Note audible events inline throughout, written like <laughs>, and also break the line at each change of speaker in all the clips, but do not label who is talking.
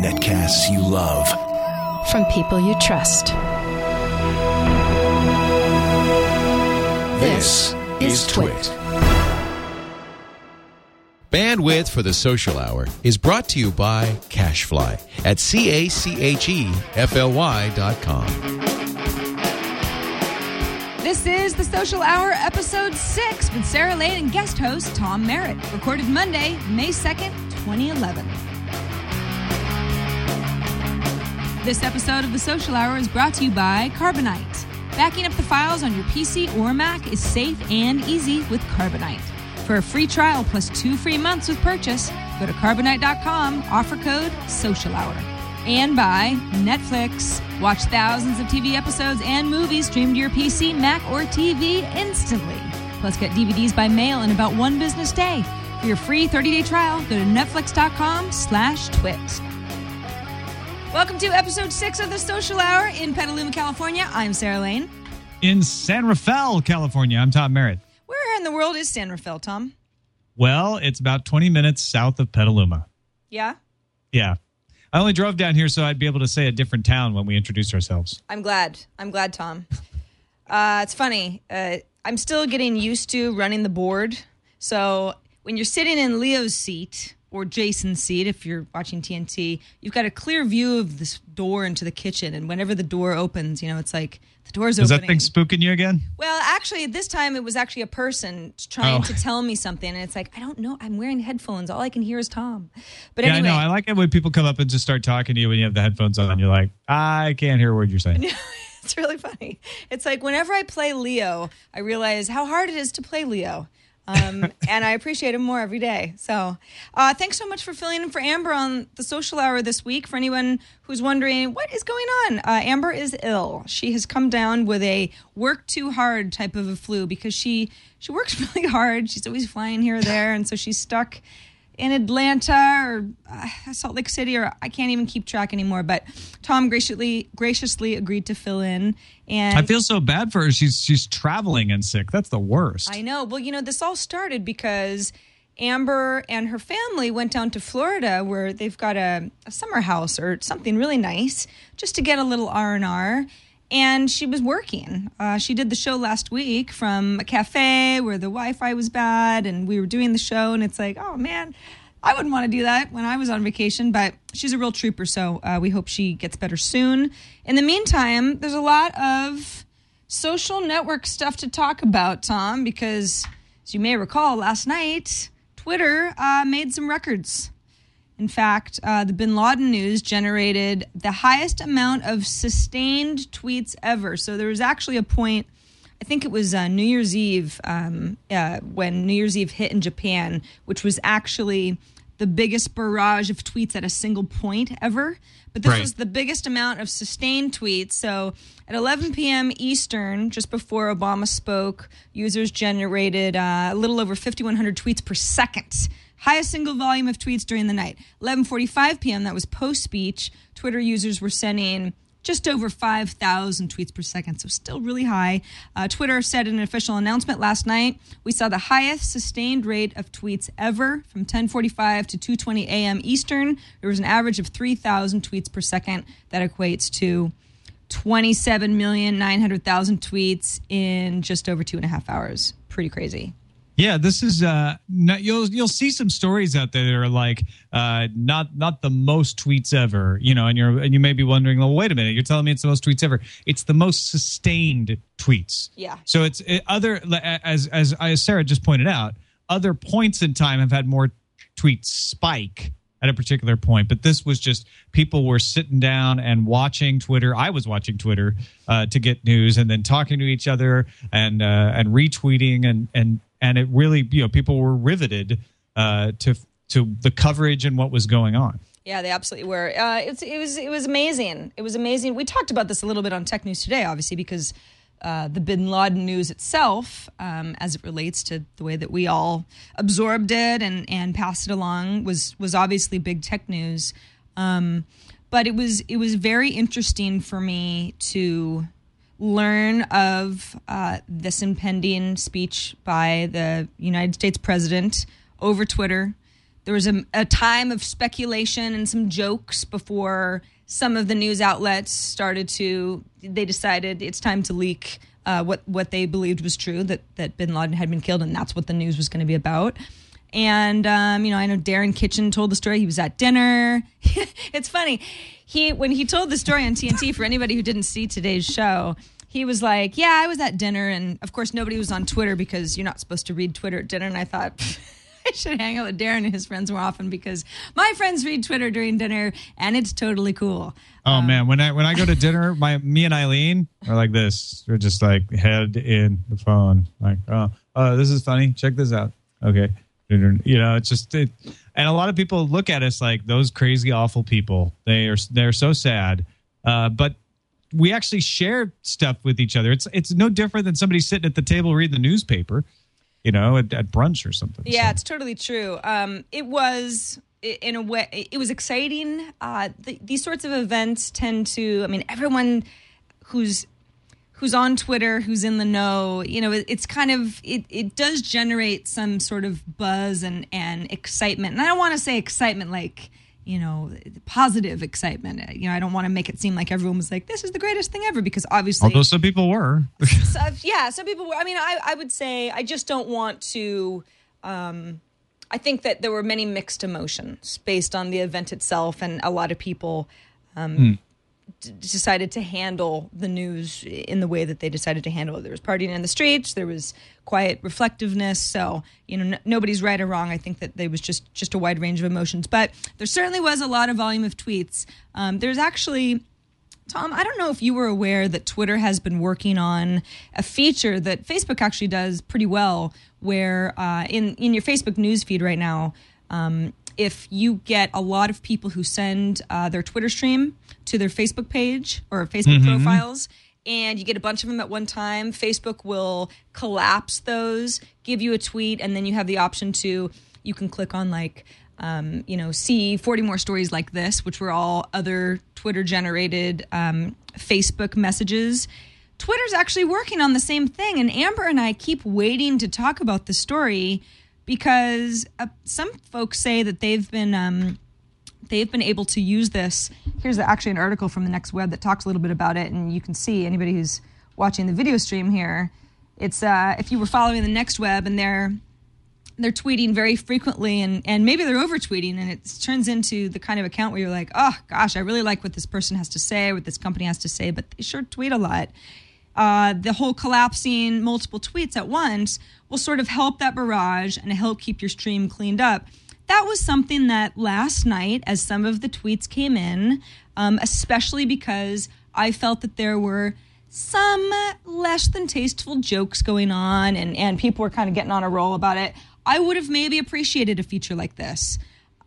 Netcasts you love.
From people you trust.
This is TWiT.
Bandwidth for the social hour is brought to you by CacheFly at C A C H E F L Y dot com.
This is the Social Hour, episode six, with Sarah Lane and guest host Tom Merritt. Recorded Monday, May 2nd, 2011. This episode of the Social Hour is brought to you by Carbonite. Backing up the files on your PC or Mac is safe and easy with Carbonite. For a free trial plus two free months with purchase, go to carbonite.com, offer code Social Hour. And by Netflix. Watch thousands of TV episodes and movies streamed to your PC, Mac, or TV instantly. Plus, get DVDs by mail in about one business day. For your free 30-day trial, go to netflix.com slash twit. Welcome to episode six of the Social Hour in Petaluma, California. I'm Sarah Lane.
in San Rafael, California. I'm Tom Merritt.
Where in the world is San Rafael, Tom?
Well, it's about 20 minutes south of Petaluma.
Yeah,
Yeah. I only drove down here so I'd be able to say a different town when we introduced ourselves.
I'm glad. I'm glad, Tom. Uh, it's funny. Uh, I'm still getting used to running the board. So when you're sitting in Leo's seat or Jason's seat, if you're watching TNT, you've got a clear view of this door into the kitchen. And whenever the door opens, you know, it's like the door's
Is
opening.
Is that thing spooking you again?
Well, actually, this time it was actually a person trying
Oh.
to tell me something, and it's like I don't know. I'm wearing headphones. All I can hear is Tom. But
yeah,
anyway,
I know. I like it when people come up and just start talking to you when you have the headphones on. You're like, I can't hear a word you're saying. <laughs>
it's really funny. It's like whenever I play Leo, I realize how hard it is to play Leo. Um, and I appreciate him more every day. So, uh, thanks so much for filling in for Amber on the social hour this week. For anyone who's wondering what is going on, uh, Amber is ill. She has come down with a work too hard type of a flu because she she works <laughs> really hard. She's always flying here or there, and so she's stuck in Atlanta or uh, Salt Lake City, or I can't even keep track anymore. But Tom graciously graciously agreed to fill in, and
I feel so bad for her. She's she's traveling and sick. That's the worst.
I know. Well, you know, this all started because Amber and her family went down to Florida, where they've got a, a summer house or something really nice, just to get a little R and R. And she was working. Uh, she did the show last week from a cafe where the Wi-Fi was bad, and we were doing the show. And it's like, oh man, I wouldn't want to do that when I was on vacation. But she's a real trooper, so uh, we hope she gets better soon. In the meantime, there's a lot of social network stuff to talk about, Tom, because as you may recall, last night Twitter uh, made some records. In fact, uh, the bin Laden news generated the highest amount of sustained tweets ever. So there was actually a point, I think it was uh, New Year's Eve, um, uh, when New Year's Eve hit in Japan, which was actually the biggest barrage of tweets at a single point ever. But this
Right.
was the biggest amount of sustained tweets. So at 11 p.m. Eastern, just before Obama spoke, users generated uh, a little over 5,100 tweets per second. Highest single volume of tweets during the night. 11:45 p.m. That was post speech. Twitter users were sending just over 5,000 tweets per second, so still really high. Uh, Twitter said in an official announcement last night, we saw the highest sustained rate of tweets ever from 10:45 to 2:20 a.m. Eastern. There was an average of 3,000 tweets per second. That equates to 27,900,000 tweets in just over two and a half hours. Pretty crazy.
Yeah, this is uh not, you'll you'll see some stories out there that are like uh not not the most tweets ever, you know, and you're and you may be wondering, well, wait a minute, you're telling me it's the most tweets ever. It's the most sustained tweets.
Yeah.
So it's it, other as as as Sarah just pointed out, other points in time have had more tweets spike at a particular point, but this was just people were sitting down and watching Twitter. I was watching Twitter uh, to get news, and then talking to each other and uh, and retweeting, and and and it really you know people were riveted uh, to to the coverage and what was going on.
Yeah, they absolutely were. Uh, it's, it was it was amazing. It was amazing. We talked about this a little bit on Tech News today, obviously, because uh, the Bin Laden news itself, um, as it relates to the way that we all absorbed it and and passed it along, was was obviously big tech news. Um, but it was it was very interesting for me to learn of uh, this impending speech by the United States president over Twitter there was a, a time of speculation and some jokes before some of the news outlets started to. They decided it's time to leak uh, what what they believed was true that that Bin Laden had been killed, and that's what the news was going to be about. And um, you know, I know Darren Kitchen told the story. He was at dinner. <laughs> it's funny. He when he told the story on TNT for anybody who didn't see today's show, he was like, "Yeah, I was at dinner, and of course nobody was on Twitter because you're not supposed to read Twitter at dinner." And I thought. <laughs> I should hang out with Darren and his friends more often because my friends read Twitter during dinner and it's totally cool.
Oh man, when I when I go to dinner, my me and Eileen are like this. We're just like head in the phone, like, oh, oh, this is funny. Check this out. Okay, you know, it's just it, and a lot of people look at us like those crazy, awful people. They are they're so sad, uh, but we actually share stuff with each other. It's it's no different than somebody sitting at the table reading the newspaper, you know, at, at brunch or something.
Yeah,
So-
it's totally true. Um, it was in a way it was exciting. Uh, th- these sorts of events tend to. I mean, everyone who's who's on Twitter, who's in the know, you know, it, it's kind of it, it does generate some sort of buzz and and excitement. And I don't want to say excitement like you know positive excitement. You know, I don't want to make it seem like everyone was like this is the greatest thing ever because obviously
although some people were. <laughs>
so, yeah, some people were. I mean, I, I would say I just don't want to. Um, I think that there were many mixed emotions based on the event itself, and a lot of people um, d- decided to handle the news in the way that they decided to handle it. There was partying in the streets, there was quiet reflectiveness. So you know, n- nobody's right or wrong. I think that there was just just a wide range of emotions, but there certainly was a lot of volume of tweets. Um, there's actually. Tom, I don't know if you were aware that Twitter has been working on a feature that Facebook actually does pretty well, where uh, in in your Facebook news feed right now, um, if you get a lot of people who send uh, their Twitter stream to their Facebook page or Facebook profiles, and you get a bunch of them at one time, Facebook will collapse those, give you a tweet, and then you have the option to you can click on like um, you know, see 40 more stories like this, which were all other Twitter generated um, Facebook messages. Twitter's actually working on the same thing. And Amber and I keep waiting to talk about the story because uh, some folks say that they've been. Um, they've been able to use this. Here's actually an article from the Next Web that talks a little bit about it, and you can see anybody who's watching the video stream here. It's uh, if you were following the Next Web, and they're they're tweeting very frequently and, and maybe they're over tweeting and it turns into the kind of account where you're like oh gosh i really like what this person has to say what this company has to say but they sure tweet a lot uh, the whole collapsing multiple tweets at once will sort of help that barrage and help keep your stream cleaned up. That was something that last night as some of the tweets came in um, especially because i felt that there were some less than tasteful jokes going on and, and people were kind of getting on a roll about it i would have maybe appreciated a feature like this.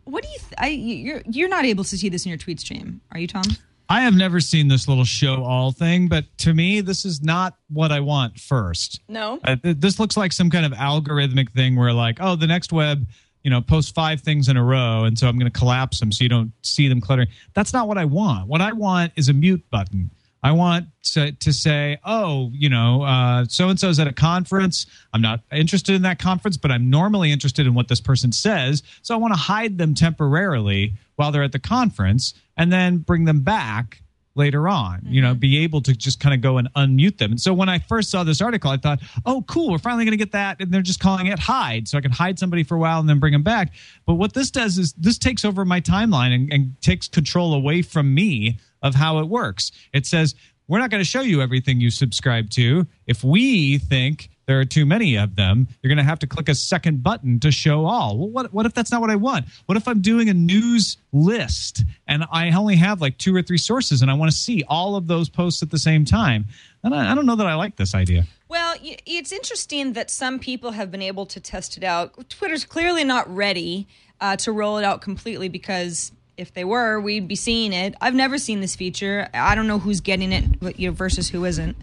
What do you th- I, you're you're not able to see this in your tweet stream are you tom
I have never seen this little show all thing, but to me, this is not what I want first.
no
Uh, th- this looks like some kind of algorithmic thing where, like, oh, the next web, you know, posts five things in a row, and so I'm going to collapse them so you don't see them cluttering. That's not what I want. What I want is a mute button. I want to, to say, oh, you know, so and so's at a conference. I'm not interested in that conference, but I'm normally interested in what this person says. So I want to hide them temporarily while they're at the conference and then bring them back later on you know mm-hmm. be able to just kind of go and unmute them. And so when i first saw this article i thought oh cool we're finally going to get that and they're just calling it hide so i can hide somebody for a while and then bring them back. But what this does is this takes over my timeline and, and takes control away from me of how it works. It says we're not going to show you everything you subscribe to. If we think there are too many of them, you're going to have to click a second button to show all. Well, what, what if that's not what I want? What if I'm doing a news list and I only have like two or three sources and I want to see all of those posts at the same time? And I, I don't know that I like this idea.
Well, it's interesting that some people have been able to test it out. Twitter's clearly not ready uh, to roll it out completely because if they were, we'd be seeing it. I've never seen this feature. I don't know who's getting it versus who isn't.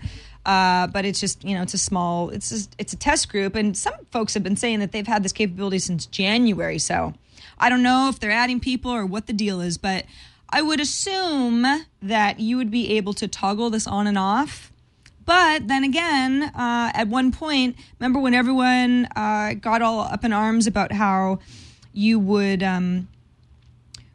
Uh, but it's just you know it's a small it's it's a test group. And some folks have been saying that they've had this capability since January. So I don't know if they're adding people or what the deal is but I would assume that you would be able to toggle this on and off. But then again, uh, at one point, remember when everyone uh, got all up in arms about how, you would um,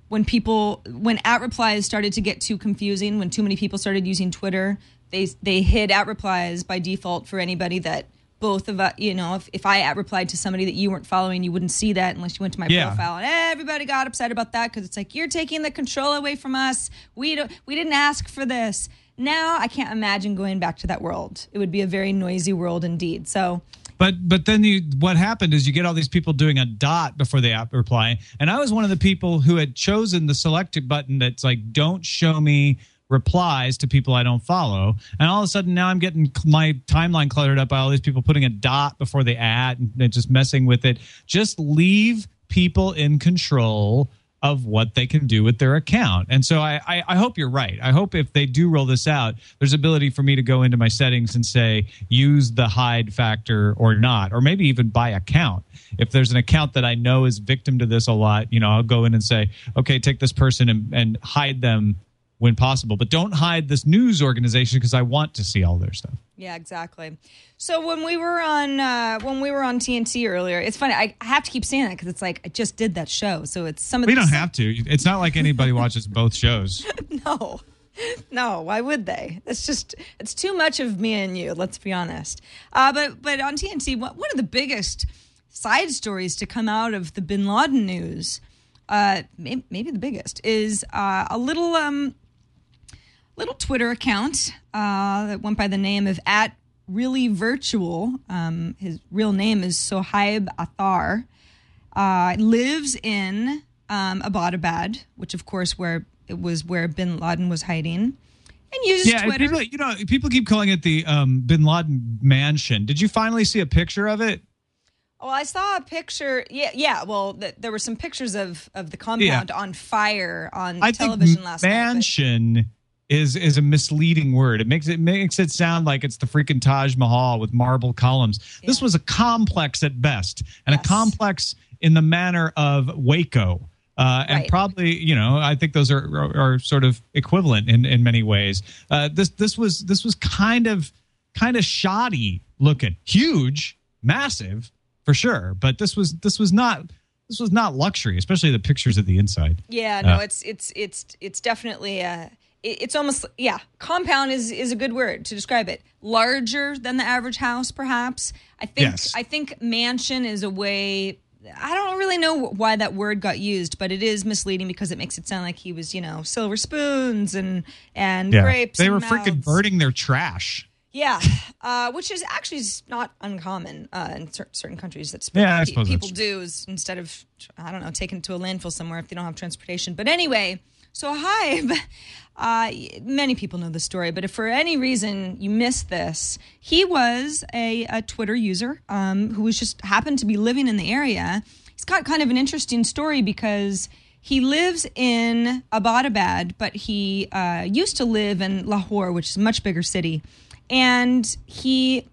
when people when at replies started to get too confusing when too many people started using twitter they they hid at replies by default for anybody that both of us you know if, if i at replied to somebody that you weren't following you wouldn't see that unless you went to my
Yeah.
profile. And everybody got upset about that because it's like you're taking the control away from us. We don't we didn't ask for this. Now i can't imagine going back to that world. It would be a very noisy world indeed. So
But but then you what happened is you get all these people doing a dot before they at reply, and I was one of the people who had chosen the selected button that's like don't show me replies to people I don't follow, and all of a sudden now I'm getting my timeline cluttered up by all these people putting a dot before the at and just messing with it. Just leave people in control of what they can do with their account. And so I, I, I hope you're right. I hope if they do roll this out, there's ability for me to go into my settings and say use the hide factor or not, or maybe even by account. If there's an account that I know is victim to this a lot, you know, I'll go in and say, okay, take this person and, and hide them when possible, but don't hide this news organization because I want to see all their stuff.
Yeah, exactly. So when we were on uh, when we were on TNT earlier, it's funny. I, have to keep saying that because it's like I just did that show, so it's some of
We don't have to. It's not like anybody <laughs> watches both shows. <laughs>
no, no. Why would they? It's just it's too much of me and you. Let's be honest. Uh, but but on TNT, one one of the biggest side stories to come out of the Bin Laden news, uh, maybe, maybe the biggest, is uh, a little um little Twitter account uh, that went by the name of at really virtual. Um, his real name is Sohaib Athar. Uh, lives in um, Abbottabad, which of course where it was where Bin Laden was hiding, and uses
Yeah,
Twitter.
people, you know, people keep calling it the um, Bin Laden mansion. Did you finally see a picture of it?
Well, I saw a picture. Yeah, yeah. Well, th- there were some pictures of of the compound on fire on
I
television last night. but-
mansion is is a misleading word. It makes it makes it sound like it's the freaking Taj Mahal with marble columns. This was a complex at best, and
Yes.
a complex in the manner of Waco. Uh, and
Right.
probably, you know, I think those are, are are sort of equivalent in in many ways. Uh, this this was this was kind of kind of shoddy looking, huge, massive for sure, but this was this was not this was not luxury, especially the pictures of the inside.
Yeah, no,
Uh,
it's it's it's it's definitely a. it- It's almost yeah. Compound is is a good word to describe it. Larger than the average house, perhaps. I think
Yes.
I think mansion is a way. I don't really know why that word got used, but it is misleading because it makes it sound like he was, you know, silver spoons and and grapes.
They were freaking burning their trash.
Yeah, uh, which is actually not uncommon uh, in cer- certain countries. That's
Yeah,
pe- people do is instead of I don't know taking it to a landfill somewhere if they don't have transportation. But anyway, Sohaib, <laughs> uh, many people know the story, but if for any reason you missed this, he was a, a Twitter user um, who was just happened to be living in the area. He's got kind of an interesting story because. He lives in Abbottabad, but he uh, used to live in Lahore, which is a much bigger city. And he,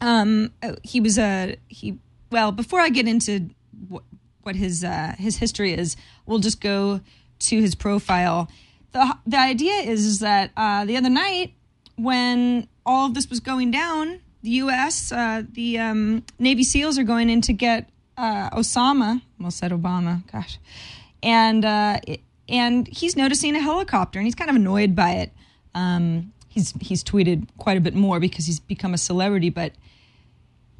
um, he was a he. Well, before I get into what, what his uh, his history is, we'll just go to his profile. The The idea is, is that uh, the other night when all of this was going down, the U.S. Uh, the um, Navy SEALs are going in to get uh, Osama. Almost said Obama. Gosh, and uh, and he's noticing a helicopter, and he's kind of annoyed by it. Um, he's he's tweeted quite a bit more because he's become a celebrity, but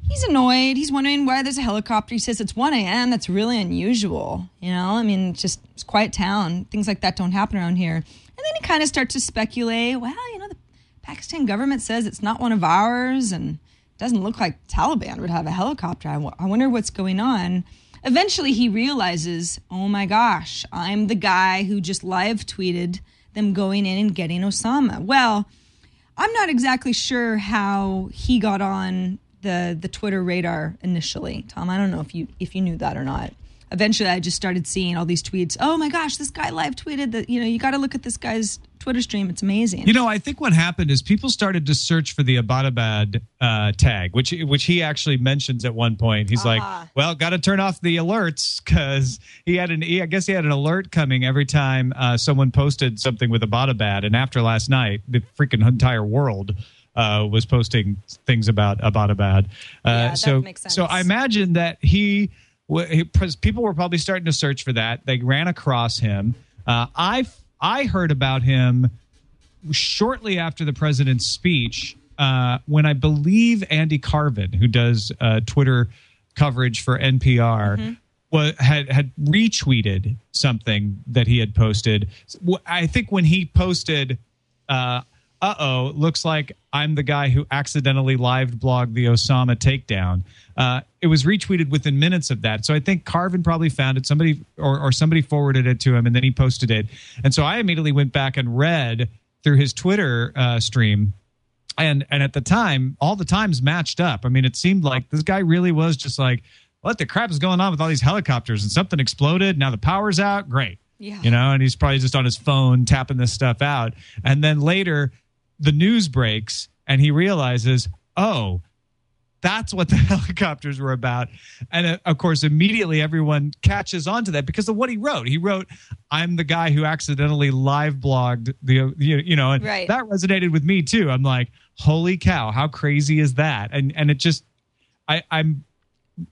he's annoyed. He's wondering why there's a helicopter. He says it's 1 a.m. That's really unusual. You know, I mean, just it's quiet town. Things like that don't happen around here. And then he kind of starts to speculate. Well, you know, the Pakistan government says it's not one of ours, and doesn't look like Taliban would have a helicopter. I wo- I wonder what's going on. Eventually, he realizes, oh my gosh, I'm the guy who just live tweeted them going in and getting Osama. Well, I'm not exactly sure how he got on the the Twitter radar initially. Tom, I don't know if you if you knew that or not. Eventually, I just started seeing all these tweets. Oh my gosh, this guy live tweeted that. You know, you got to look at this guy's Twitter stream. It's amazing.
You know, I think what happened is people started to search for the Abbottabad uh, tag, which which he actually mentions at one point. He's
Ah.
like, "Well, got to turn off the alerts because he had an he, I guess he had an alert coming every time uh, someone posted something with Abbottabad." And after last night, the freaking entire world uh, was posting things about Abbottabad. Uh,
Yeah, that
so
makes sense.
so I imagine that he he- People were probably starting to search for that. They ran across him. Uh, I I heard about him shortly after the president's speech uh, when I believe Andy Carvin, who does uh, Twitter coverage for NPR, wa- had had retweeted something that he had posted. I think when he posted, uh oh, looks like I'm the guy who accidentally live blogged the Osama takedown. Uh, it was retweeted within minutes of that. So I think Carvin probably found it. Somebody or, or somebody forwarded it to him, and then he posted it. And so I immediately went back and read through his Twitter uh, stream and and at the time all the times matched up i mean it seemed like this guy really was just like what the crap is going on with all these helicopters and something exploded now the power's out great
Yeah.
you know and he's probably just on his phone tapping this stuff out and then later the news breaks and he realizes oh that's what the <laughs> helicopters were about. And uh, of course, immediately everyone catches on to that because of what he wrote. He wrote, I'm the guy who accidentally live blogged the, you you know, and
Right.
that resonated with me too. I'm like, holy cow, how crazy is that? And, and it just, I, I'm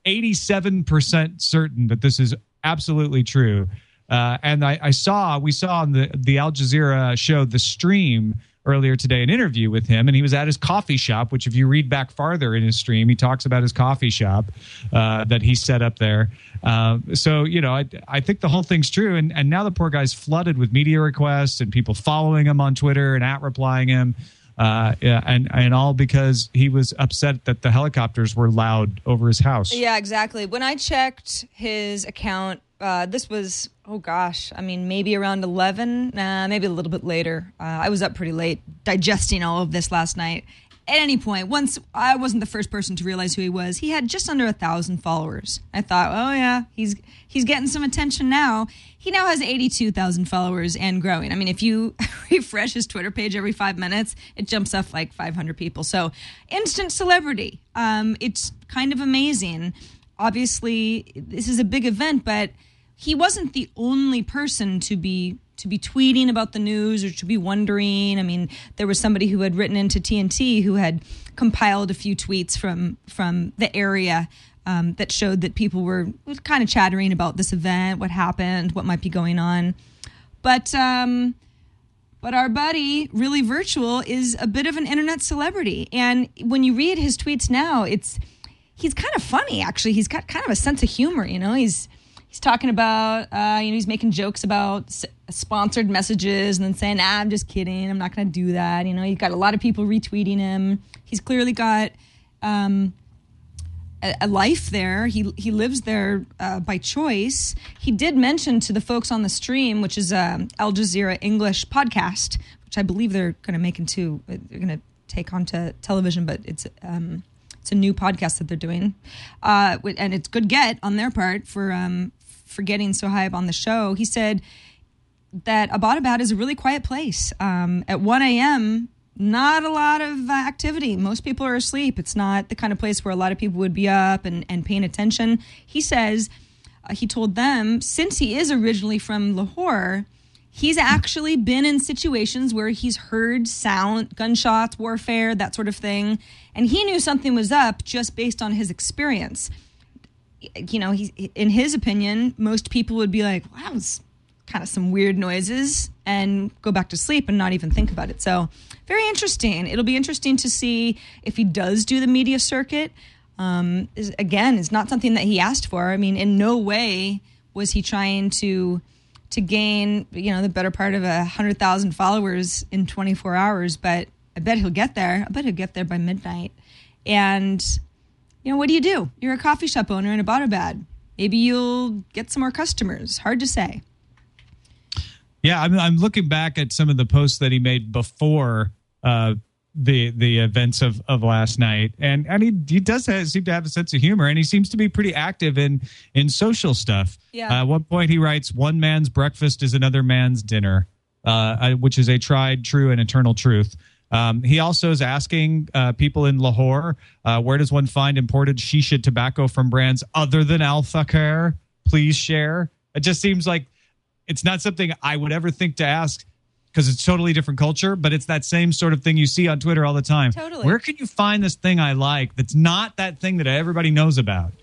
87% certain that this is absolutely true. Uh, and I, I saw, we saw on the, the Al Jazeera show, the stream earlier today, an interview with him, and he was at his coffee shop, which if you read back farther in his stream, he talks about his coffee shop uh, that he set up there. Uh, so, you know, I, I think the whole thing's true. And, and now the poor guy's flooded with media requests and people following him on Twitter and at replying him. Uh, yeah, and and all because he was upset that the helicopters were loud over his house.
Yeah, exactly. When I checked his account, uh, this was oh gosh, I mean maybe around eleven, nah, maybe a little bit later. Uh, I was up pretty late digesting all of this last night. At any point, once I wasn't the first person to realize who he was. He had just under a thousand followers. I thought, oh yeah, he's he's getting some attention now. He now has eighty-two thousand followers and growing. I mean, if you <laughs> refresh his Twitter page every five minutes, it jumps up like five hundred people. So instant celebrity. Um, it's kind of amazing obviously this is a big event but he wasn't the only person to be to be tweeting about the news or to be wondering i mean there was somebody who had written into tnt who had compiled a few tweets from from the area um, that showed that people were kind of chattering about this event what happened what might be going on but um, but our buddy, really virtual, is a bit of an internet celebrity. And when you read his tweets now, it's he's kind of funny. Actually, he's got kind of a sense of humor. You know, he's he's talking about uh, you know he's making jokes about s- sponsored messages and then saying, "Ah, I'm just kidding. I'm not going to do that." You know, he's got a lot of people retweeting him. He's clearly got. Um, a, life there. He he lives there uh, by choice. He did mention to the folks on the stream, which is a Al Jazeera English podcast, which I believe they're going to make into they're going to take onto television, but it's um, it's a new podcast that they're doing, uh, and it's good get on their part for um, for getting so high up on the show. He said that Abbottabad is a really quiet place. Um, at 1 a.m., not a lot of uh, activity. Most people are asleep. It's not the kind of place where a lot of people would be up and, and paying attention. He says, uh, he told them, since he is originally from Lahore, he's actually been in situations where he's heard sound, gunshots, warfare, that sort of thing. And he knew something was up just based on his experience you know, he in his opinion, most people would be like, "Wow, was kind of some weird noises," and go back to sleep and not even think about it. So, very interesting. It'll be interesting to see if he does do the media circuit. Um, is, again, it's not something that he asked for. I mean, in no way was he trying to to gain, you know, the better part of a hundred thousand followers in 24 hours. But I bet he'll get there. I bet he'll get there by midnight. And you know, what do you do? You're a coffee shop owner in Abbottabad. Maybe you'll get some more customers. Hard to say.
Yeah, I'm, I'm looking back at some of the posts that he made before uh, the the events of, of last night, and and he he does have, seem to have a sense of humor, and he seems to be pretty active in in social stuff.
Yeah.
Uh, at one point, he writes, "One man's breakfast is another man's dinner," uh, uh, which is a tried, true, and eternal truth. Um, he also is asking uh, people in Lahore, uh, where does one find imported shisha tobacco from brands other than Al Fakher? Please share. It just seems like it's not something I would ever think to ask because it's totally different culture, but it's that same sort of thing you see on Twitter all the time.
Totally.
Where can you find this thing I like that's not that thing that everybody knows about?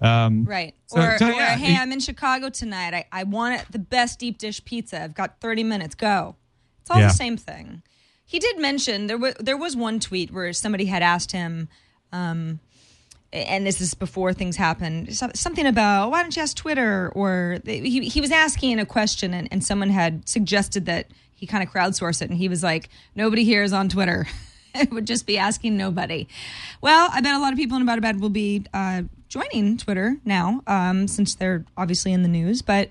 Um,
Right.
So-
or,
so,
or hey, I'm in Chicago tonight. I, I want the best deep dish pizza. I've got 30 minutes. Go. It's all
Yeah.
the same thing. He did mention there was there was one tweet where somebody had asked him, um, and this is before things happened, something about why don't you ask Twitter? Or he he was asking a question, and, and someone had suggested that he kind of crowdsource it, and he was like, nobody here is on Twitter. <laughs> it would just be asking nobody. Well, I bet a lot of people in About a Bad will be uh, joining Twitter now, um, since they're obviously in the news. But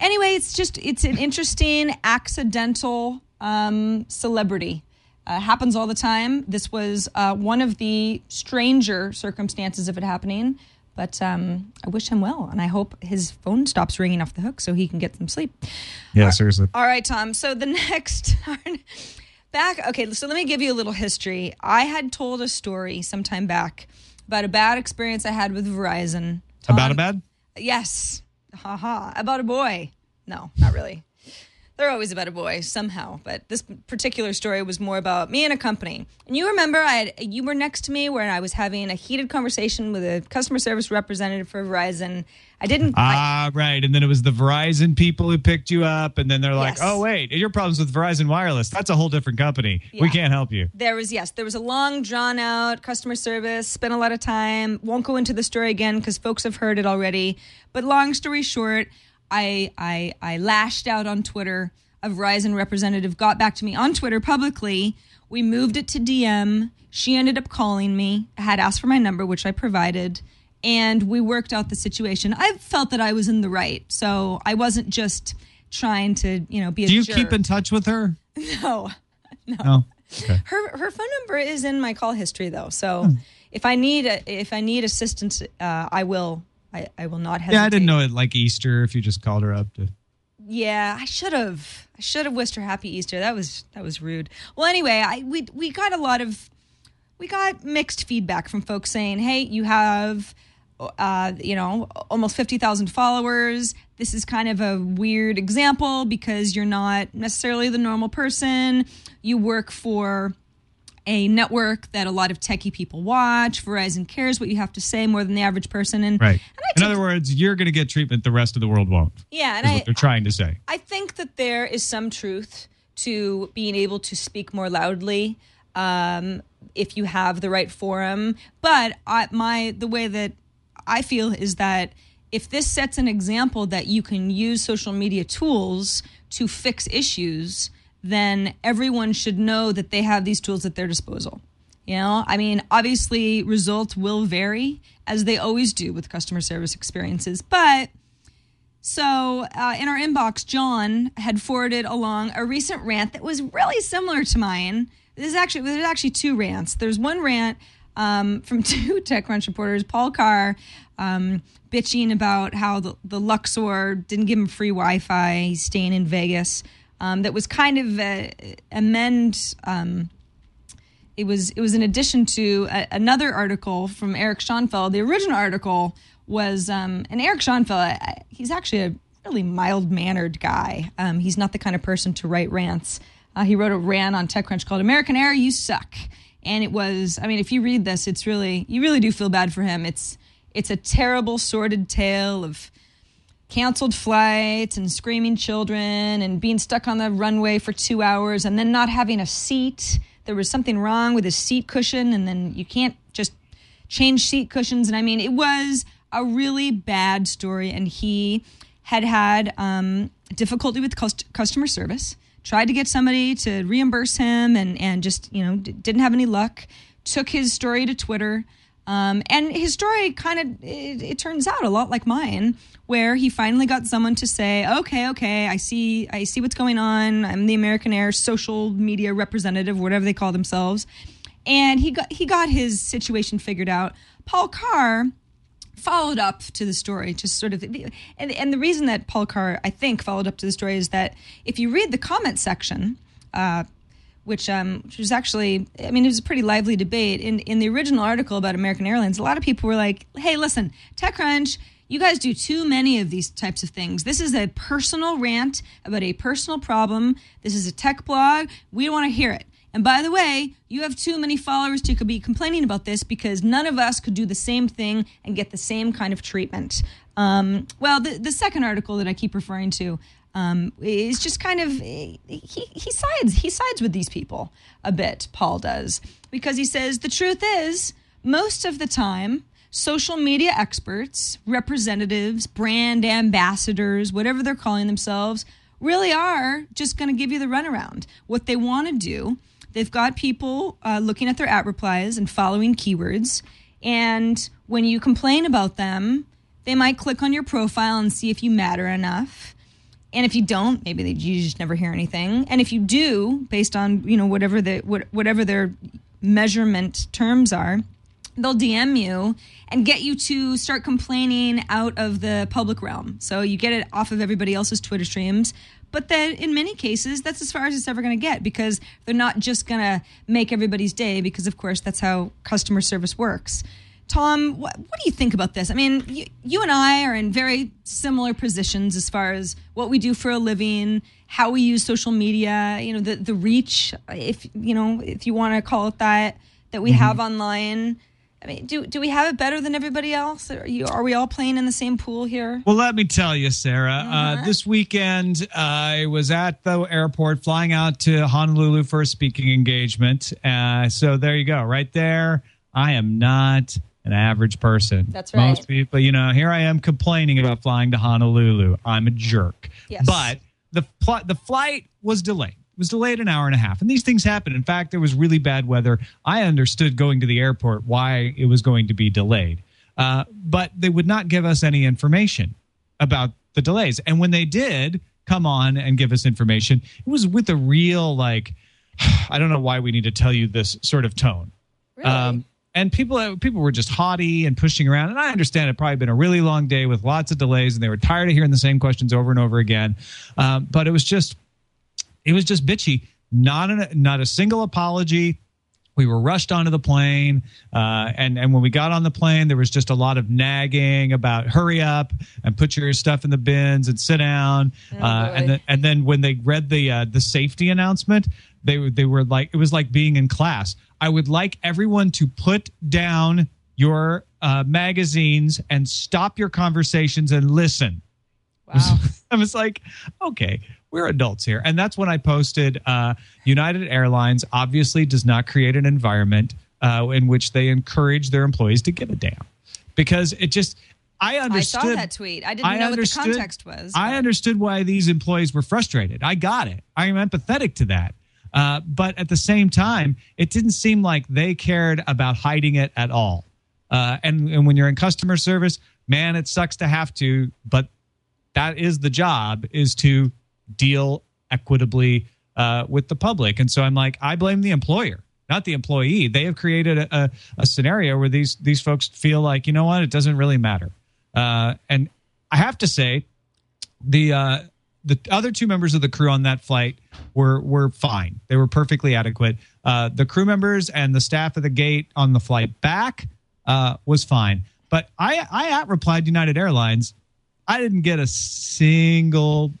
anyway, it's just it's an interesting accidental um, celebrity. Uh, happens all the time. This was uh, one of the stranger circumstances of it happening. But um, I wish him well, and I hope his phone stops ringing off the hook so he can get some sleep.
yeah, seriously.
All right, Tom. So the <laughs> next back. Okay, so let me give you a little history. I had told a story sometime back about a bad experience I had with Verizon. Tom,
About a bad?
Yes. Haha. About a boy. No, not really. They're always about a boy somehow, but this particular story was more about me and a company. And you remember, I had, you were next to me where I was having a heated conversation with a customer service representative for Verizon. I didn't. I,
Ah, right. And then it was the Verizon people who picked you up, and then they're like,
Yes.
"Oh, wait, your problems with Verizon Wireless? That's a whole different company. We can't help you."
there was yes there was a long drawn out customer service spent a lot of time won't go into the story again because folks have heard it already but long story short I, I i lashed out on twitter a verizon representative got back to me on twitter publicly we moved it to dm she ended up calling me had asked for my number which i provided and we worked out the situation i felt that i was in the right so i wasn't just trying to you know be a
Do you
jerk.
keep in touch with her? <laughs>
no
No. Okay.
her her phone number is in my call history though. So
Hmm.
if I need a, if I need assistance, uh, I will. I, I will not hesitate.
Yeah, I didn't know it like Easter if you just called her up to.
Yeah, I should have. I should have wished her happy Easter. That was that was rude. Well, anyway, I we we got a lot of we got mixed feedback from folks saying, "Hey, you have." Uh, you know, almost 50,000 followers. This is kind of a weird example because you're not necessarily the normal person. You work for a network that a lot of techie people watch. Verizon cares what you have to say more than the average person. And,
Right.
and I
In other words, you're going to get treatment the rest of the world won't.
yeah, and I,
what they're trying to say.
I think that there is some truth to being able to speak more loudly um, if you have the right forum. But I, my the way that I feel is that if this sets an example that you can use social media tools to fix issues, then everyone should know that they have these tools at their disposal. You know, I mean, obviously results will vary as they always do with customer service experiences, but so, uh, in our inbox, John had forwarded along a recent rant that was really similar to mine. This is actually there's actually two rants. There's one rant um, from <laughs> two TechCrunch reporters, Paul Carr, um, bitching about how the, the Luxor didn't give him free Wi-Fi. He's staying in Vegas. Um, that was kind of a, amend. Um, it was it was in addition to a, another article from Erick Schonfeld. The original article was um, and Erick Schonfeld. He's actually a really mild mannered guy. Um, he's not the kind of person to write rants. Uh, he wrote a rant on TechCrunch called "American Air, You Suck," and it was. I mean, if you read this, it's really you really do feel bad for him. It's it's a terrible, sordid tale of canceled flights and screaming children and being stuck on the runway for two hours and then not having a seat. There was something wrong with his seat cushion, and then you can't just change seat cushions. And I mean, it was a really bad story. And he had had um, difficulty with cust- customer service, tried to get somebody to reimburse him, and, and just, you know, d- didn't have any luck. Took his story to Twitter. Um, and his story kind of, it, it turns out a lot like mine, where he finally got someone to say, okay, okay, I see, I see what's going on. I'm the American Air social media representative, whatever they call themselves. And he got, he got his situation figured out. Paul Carr followed up to the story, just sort of, and, and the reason that Paul Carr, I think, followed up to the story is that if you read the comment section, uh, which um, which was actually, I mean, it was a pretty lively debate. In in the original article about American Airlines, a lot of people were like, "Hey, listen, TechCrunch, you guys do too many of these types of things. This is a personal rant about a personal problem. This is a tech blog. We don't want to hear it." And by the way, you have too many followers to be complaining about this because none of us could do the same thing and get the same kind of treatment. Um, well, the, the second article that I keep referring to um, is just kind of he, he sides he sides with these people a bit. Paul does because he says the truth is most of the time social media experts, representatives, brand ambassadors, whatever they're calling themselves, really are just going to give you the runaround. What they want to do, they've got people uh, looking at their at replies and following keywords. And when you complain about them, they might click on your profile and see if you matter enough. And if you don't, maybe they, you just never hear anything. And if you do, based on you know whatever the what, whatever their measurement terms are, they'll DM you and get you to start complaining out of the public realm. So you get it off of everybody else's Twitter streams. But then in many cases, that's as far as it's ever going to get because they're not just going to make everybody's day because, of course, that's how customer service works. Tom, what, what do you think about this? I mean, you, you and I are in very similar positions as far as what we do for a living, how we use social media, you know, the, the reach, if, you know, if you want to call it that, that we mm-hmm. have online I mean, do do we have it better than everybody else? Are you are we all playing in the same pool here?
Well, let me tell you, Sarah. Uh, uh-huh. Uh, this weekend, uh, I was at the airport, flying out to Honolulu for a speaking engagement. Uh, so there you go, right there. I am not an average person.
That's right.
Most people, you know, here I am complaining about flying to Honolulu. I'm a jerk.
Yes.
But the pl- the flight was delayed It was delayed an hour and a half. And these things happen. In fact, there was really bad weather. I understood going to the airport why it was going to be delayed. Uh, but they would not give us any information about the delays. And when they did come on and give us information, it was with a real, like, <sighs> I don't know why we need to tell you this sort of tone.
Really? Um,
and people people were just haughty and pushing around and i understand it probably been a really long day with lots of delays and they were tired of hearing the same questions over and over again um, but it was just it was just bitchy. Not a, not a single apology. We were rushed onto the plane, uh, and and when we got on the plane, there was just a lot of nagging about hurry up and put your stuff in the bins and sit down. Oh, uh, and then and then when they read the uh, the safety announcement, they they were like it was like being in class. I would like everyone to put down your uh, magazines and stop your conversations and listen.
Wow. <laughs>
I was like, okay, we're adults here. And that's when I posted uh, United Airlines obviously does not create an environment uh, in which they encourage their employees to give a damn. Because it just, I understood. I
saw that tweet. I didn't I know what the context was.
But. I understood why these employees were frustrated. I got it. I am empathetic to that. Uh, but at the same time, it didn't seem like they cared about hiding it at all. Uh, and, and when you're in customer service, man, it sucks to have to, but that is the job is to deal equitably uh, with the public. And so I'm like, I blame the employer, not the employee. They have created a, a, a scenario where these these folks feel like, you know what, it doesn't really matter. Uh, and I have to say, the uh, the other two members of the crew on that flight were were fine. They were perfectly adequate. Uh, the crew members and the staff at the gate on the flight back uh, was fine. But I I at replied United Airlines. I didn't get a single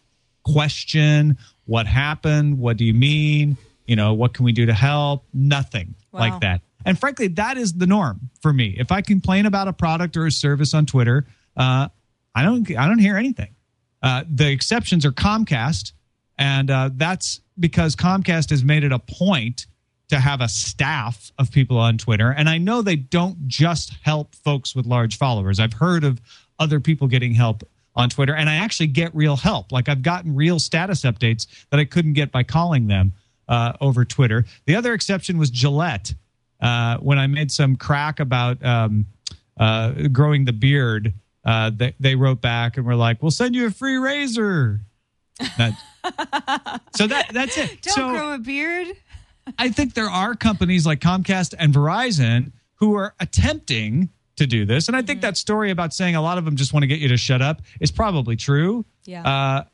question what happened what do you mean you know what can we do to help nothing wow. like that and frankly that is the norm for me if i complain about a product or a service on twitter uh, i don't i don't hear anything uh, the exceptions are comcast and uh, that's because comcast has made it a point to have a staff of people on twitter and i know they don't just help folks with large followers i've heard of other people getting help on Twitter, and I actually get real help. Like I've gotten real status updates that I couldn't get by calling them uh, over Twitter. The other exception was Gillette uh, when I made some crack about um, uh, growing the beard. Uh, they, they wrote back and were like, "We'll send you a free razor." That, <laughs> so that that's it.
Don't
so,
grow a beard.
I think there are companies like Comcast and Verizon who are attempting to do this. And I think mm-hmm. that story about saying a lot of them just want to get you to shut up is probably true.
Yeah.
Uh,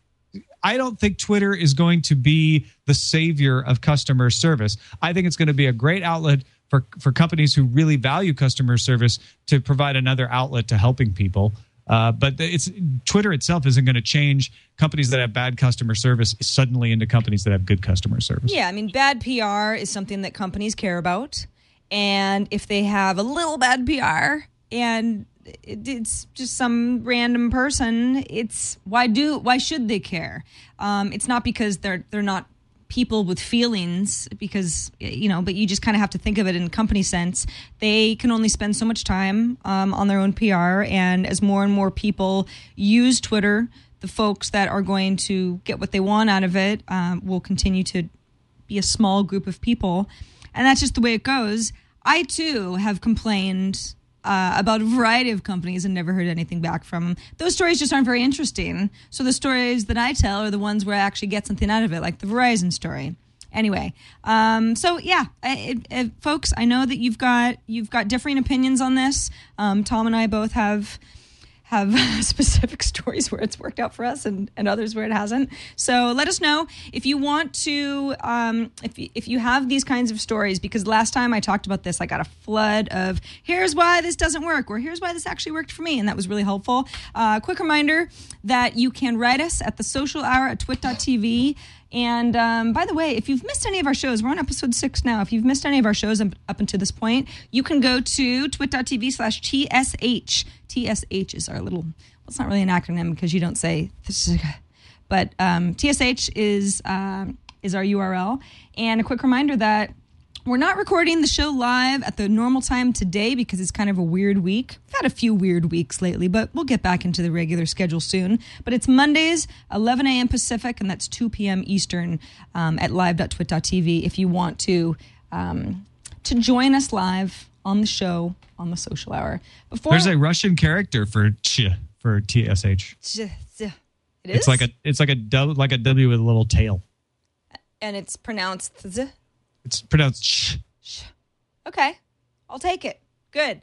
I don't think Twitter is going to be the savior of customer service. I think it's going to be a great outlet for, for companies who really value customer service to provide another outlet to helping people. Uh, but it's Twitter itself isn't going to change companies that have bad customer service suddenly into companies that have good customer service.
Yeah, I mean, bad PR is something that companies care about. And if they have a little bad PR and it's just some random person, it's why do why should they care? Um, it's not because they're they're not people with feelings because you know but you just kind of have to think of it in company sense. They can only spend so much time um, on their own pr and as more and more people use twitter the folks that are going to get what they want out of it um, will continue to be a small group of people. And that's just the way it goes. I too have complained uh, about a variety of companies and never heard anything back from them. Those stories just aren't very interesting. So the stories that I tell are the ones where I actually get something out of it, like the Verizon story. Anyway, um, so yeah, I, it, folks, I know that you've got you've got differing opinions on this. Um, Tom and I both have have <laughs> specific stories where it's worked out for us and, and others where it hasn't. So let us know if you want to, um, if, you- if you have these kinds of stories, because last time I talked about this, I got a flood of here's why this doesn't work or here's why this actually worked for me. And that was really helpful. Uh, quick reminder that you can write us at the social hour at twit.tv. And um, by the way, if you've missed any of our shows, we're on episode six now. If you've missed any of our shows up, until this point, you can go to twit.tv slash TSH. TSH is our little, well, it's not really an acronym because you don't say, but um, TSH is, um is our URL. And a quick reminder that we're not recording the show live at the normal time today because it's kind of a weird week. We've had a few weird weeks lately, but we'll get back into the regular schedule soon. But it's Mondays, 11 a.m. Pacific, and that's 2 p.m. Eastern um, at live.twit.tv if you want to um, to join us live on the show on the social hour. Before
There's a Russian character for ch for TSH.
it is?
It's like a it's like a W like a W with a little tail.
and it's pronounced z.
It's pronounced ch.
Okay, I'll take it. Good.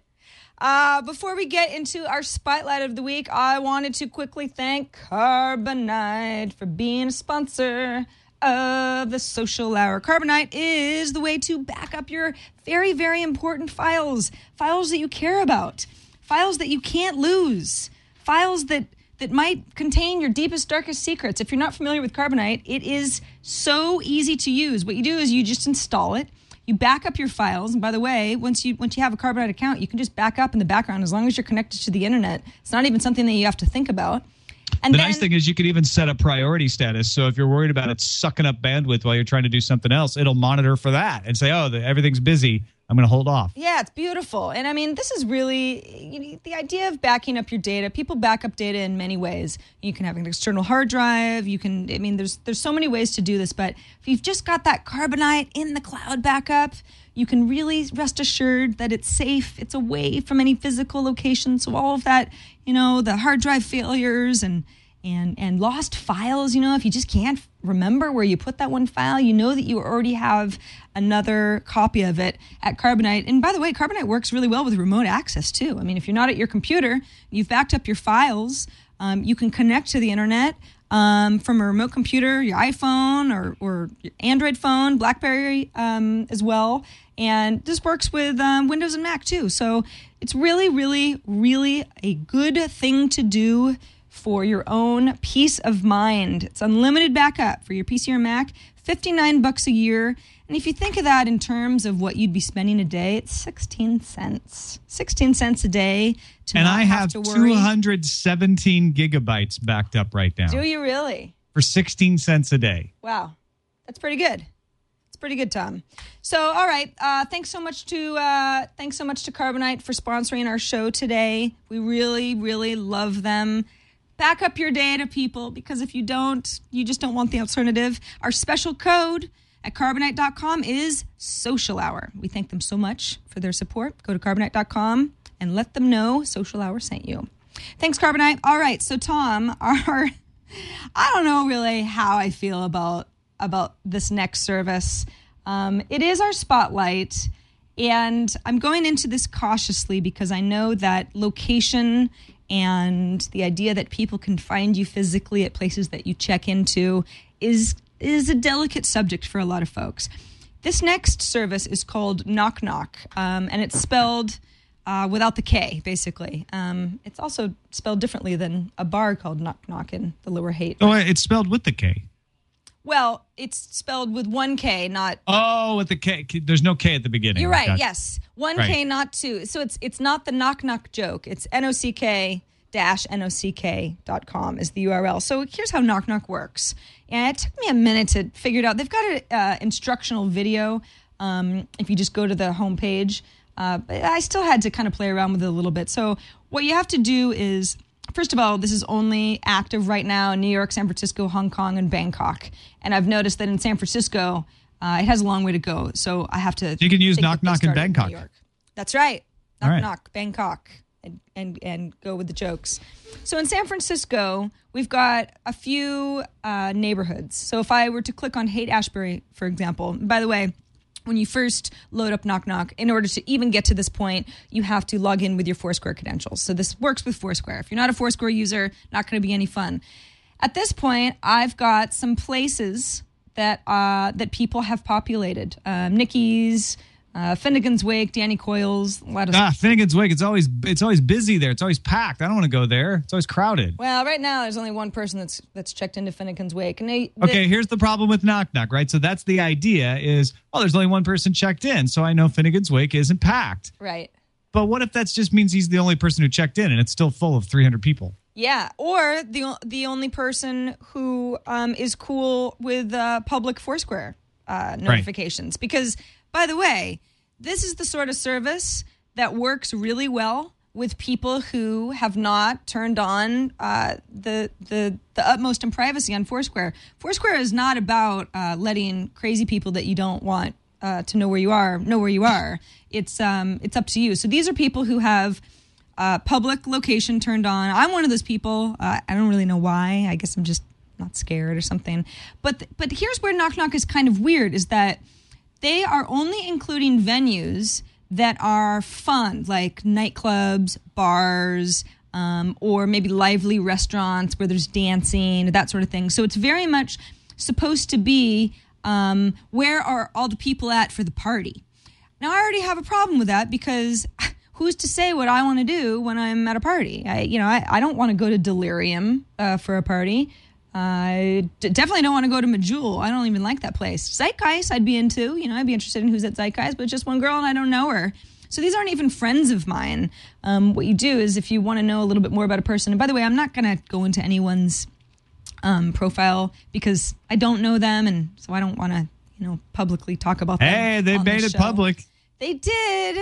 Uh, before we get into our spotlight of the week, I wanted to quickly thank Carbonite for being a sponsor of the social hour. Carbonite is the way to back up your very, very important files, files that you care about, files that you can't lose, files that that might contain your deepest, darkest secrets. If you're not familiar with Carbonite, it is so easy to use. What you do is you just install it. You back up your files, and by the way, once you once you have a Carbonite account, you can just back up in the background as long as you're connected to the internet. It's not even something that you have to think about. And
The
then,
nice thing is you can even set a priority status. So if you're worried about it sucking up bandwidth while you're trying to do something else, it'll monitor for that and say, "Oh, the, everything's busy. I'm going to hold off."
Yeah, it's beautiful. And I mean, this is really you know, the idea of backing up your data. People back up data in many ways. You can have an external hard drive. You can, I mean, there's there's so many ways to do this. But if you've just got that Carbonite in the cloud backup, you can really rest assured that it's safe. It's away from any physical location. So all of that, you know, the hard drive failures and and and lost files you know if you just can't remember where you put that one file you know that you already have another copy of it at carbonite. And by the way carbonite works really well with remote access too. I mean if you're not at your computer you've backed up your files um, you can connect to the internet um, from a remote computer your iphone or, or android phone blackberry um, as well. And this works with um, windows and mac too. So it's really really really a good thing to do for your own peace of mind. It's unlimited backup for your PC or Mac, 59 bucks a year. And if you think of that in terms of what you'd be spending a day, it's 16 cents. 16 cents a day to
And I have
worry.
217 gigabytes backed up right now
Do you really?
for 16 cents a day.
Wow. That's pretty good. It's pretty good, Tom. So, all right. Uh, thanks so much to uh, thanks so much to Carbonite for sponsoring our show today. We really, really love them. Back up your data, people, because if you don't, you just don't want the alternative. Our special code at carbonite.com is social hour. We thank them so much for their support. Go to carbonite.com and let them know social hour sent you. Thanks, Carbonite. All right. So, Tom, <laughs> our I don't know really how I feel about about this next service. Um, it is our spotlight, and I'm going into this cautiously because I know that location and the idea that people can find you physically at places that you check into is is a delicate subject for a lot of folks. This next service is called Nock Nock, um, and it's spelled uh, without the K, basically. Um, it's also spelled differently than a bar called Knock Knock in the Lower Haight.
Oh, it's spelled with the K.
Well, it's spelled with one K, not.
Oh, with the K. There's no K at the beginning.
You're right.
Gotcha.
Yes, one
Right.
K, not two. So it's it's not the knock knock joke. It's N O C K dash N O C K dot com is the URL. So here's how nock nock works. And it took me a minute to figure it out. They've got an uh, instructional video. Um, if you just go to the homepage, uh, but I still had to kind of play around with it a little bit. So what you have to do is First of all, this is only active right now in New York, San Francisco, Hong Kong, and Bangkok. And I've noticed that in San Francisco, uh, it has a long way to go. So I have to.
You can use
Nock
Nock in Bangkok.
New York. That's right. Knock
right.
knock, Bangkok, and, and and go with the jokes. So in San Francisco, we've got a few uh, neighborhoods. So if I were to click on Haight Ashbury, for example, by the way. When you first load up Nock Nock, in order to even get to this point, you have to log in with your Foursquare credentials. So this works with Foursquare. If you're not a Foursquare user, not going to be any fun. At this point, I've got some places that uh, that people have populated. Um, Nikki's, uh, Finnegan's Wake, Danny Coyle's, a lot of
Ah, Finnegan's Wake. It's always it's always busy there. It's always packed. I don't want to go there. It's always crowded.
Well, right now there's only one person that's that's checked into Finnegan's Wake, and they, they-
Okay, here's the problem with Nock Nock, right? So that's the idea is, oh, there's only one person checked in, so I know Finnegan's Wake isn't packed.
right,
But what if that just means he's the only person who checked in and it's still full of 300 people?
yeah, or the the only person who um, is cool with uh, public Foursquare uh, notifications, because by the way, this is the sort of service that works really well with people who have not turned on uh, the the the utmost in privacy on Foursquare. Foursquare is not about uh, letting crazy people that you don't want uh, to know where you are know where you are. It's um it's up to you. So these are people who have uh, public location turned on. I'm one of those people. Uh, I don't really know why. I guess I'm just not scared or something. But but here's where Nock Nock is kind of weird: is that they are only including venues that are fun, like nightclubs, bars, um, or maybe lively restaurants where there's dancing, that sort of thing. So it's very much supposed to be um, where are all the people at for the party. Now I already have a problem with that because <laughs> who's to say what I want to do when I'm at a party? I, you know, I, I don't want to go to Delirium uh, for a party. I d- definitely don't want to go to Majul. I don't even like that place. Zeitgeist, I'd be into. You know, I'd be interested in who's at Zeitgeist, but just one girl and I don't know her. So these aren't even friends of mine. Um, what you do is if you want to know a little bit more about a person, and by the way, I'm not going to go into anyone's um, profile because I don't know them, and so I don't want to, you know, publicly talk about them.
Hey, they made it public.
They did.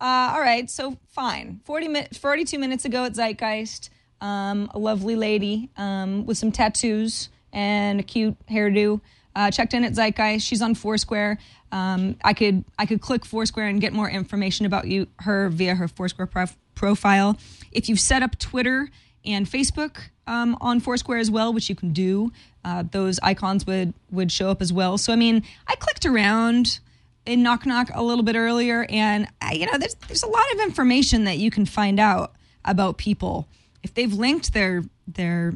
Uh, all right, so fine. 40 mi- 42 minutes ago at Zeitgeist, um, a lovely lady um, with some tattoos and a cute hairdo uh, checked in at Zeitgeist. She's on Foursquare. Um, I could I could click Foursquare and get more information about you her via her Foursquare prof- profile. If you've set up Twitter and Facebook um, on Foursquare as well, which you can do, uh, those icons would would show up as well. So I mean, I clicked around in Nock Nock a little bit earlier, and uh, you know, there's there's a lot of information that you can find out about people if they've linked their their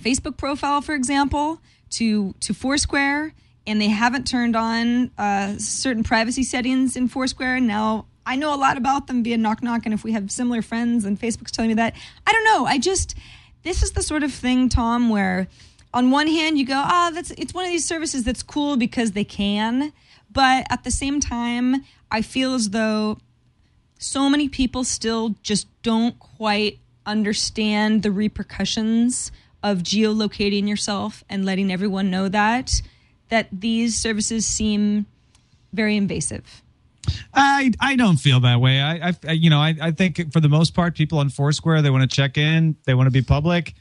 Facebook profile, for example, to to Foursquare, and they haven't turned on uh, certain privacy settings in Foursquare. Now I know a lot about them via Nock Nock, and if we have similar friends, and Facebook's telling me that, I don't know. I just this is the sort of thing, Tom, where on one hand you go, ah, that's it's one of these services that's cool because they can, but at the same time, I feel as though so many people still just don't quite understand the repercussions of geolocating yourself and letting everyone know that that these services seem very invasive.
I I don't feel that way. I, I you know I, I think for the most part, people on Foursquare they want to check in, they want to be public.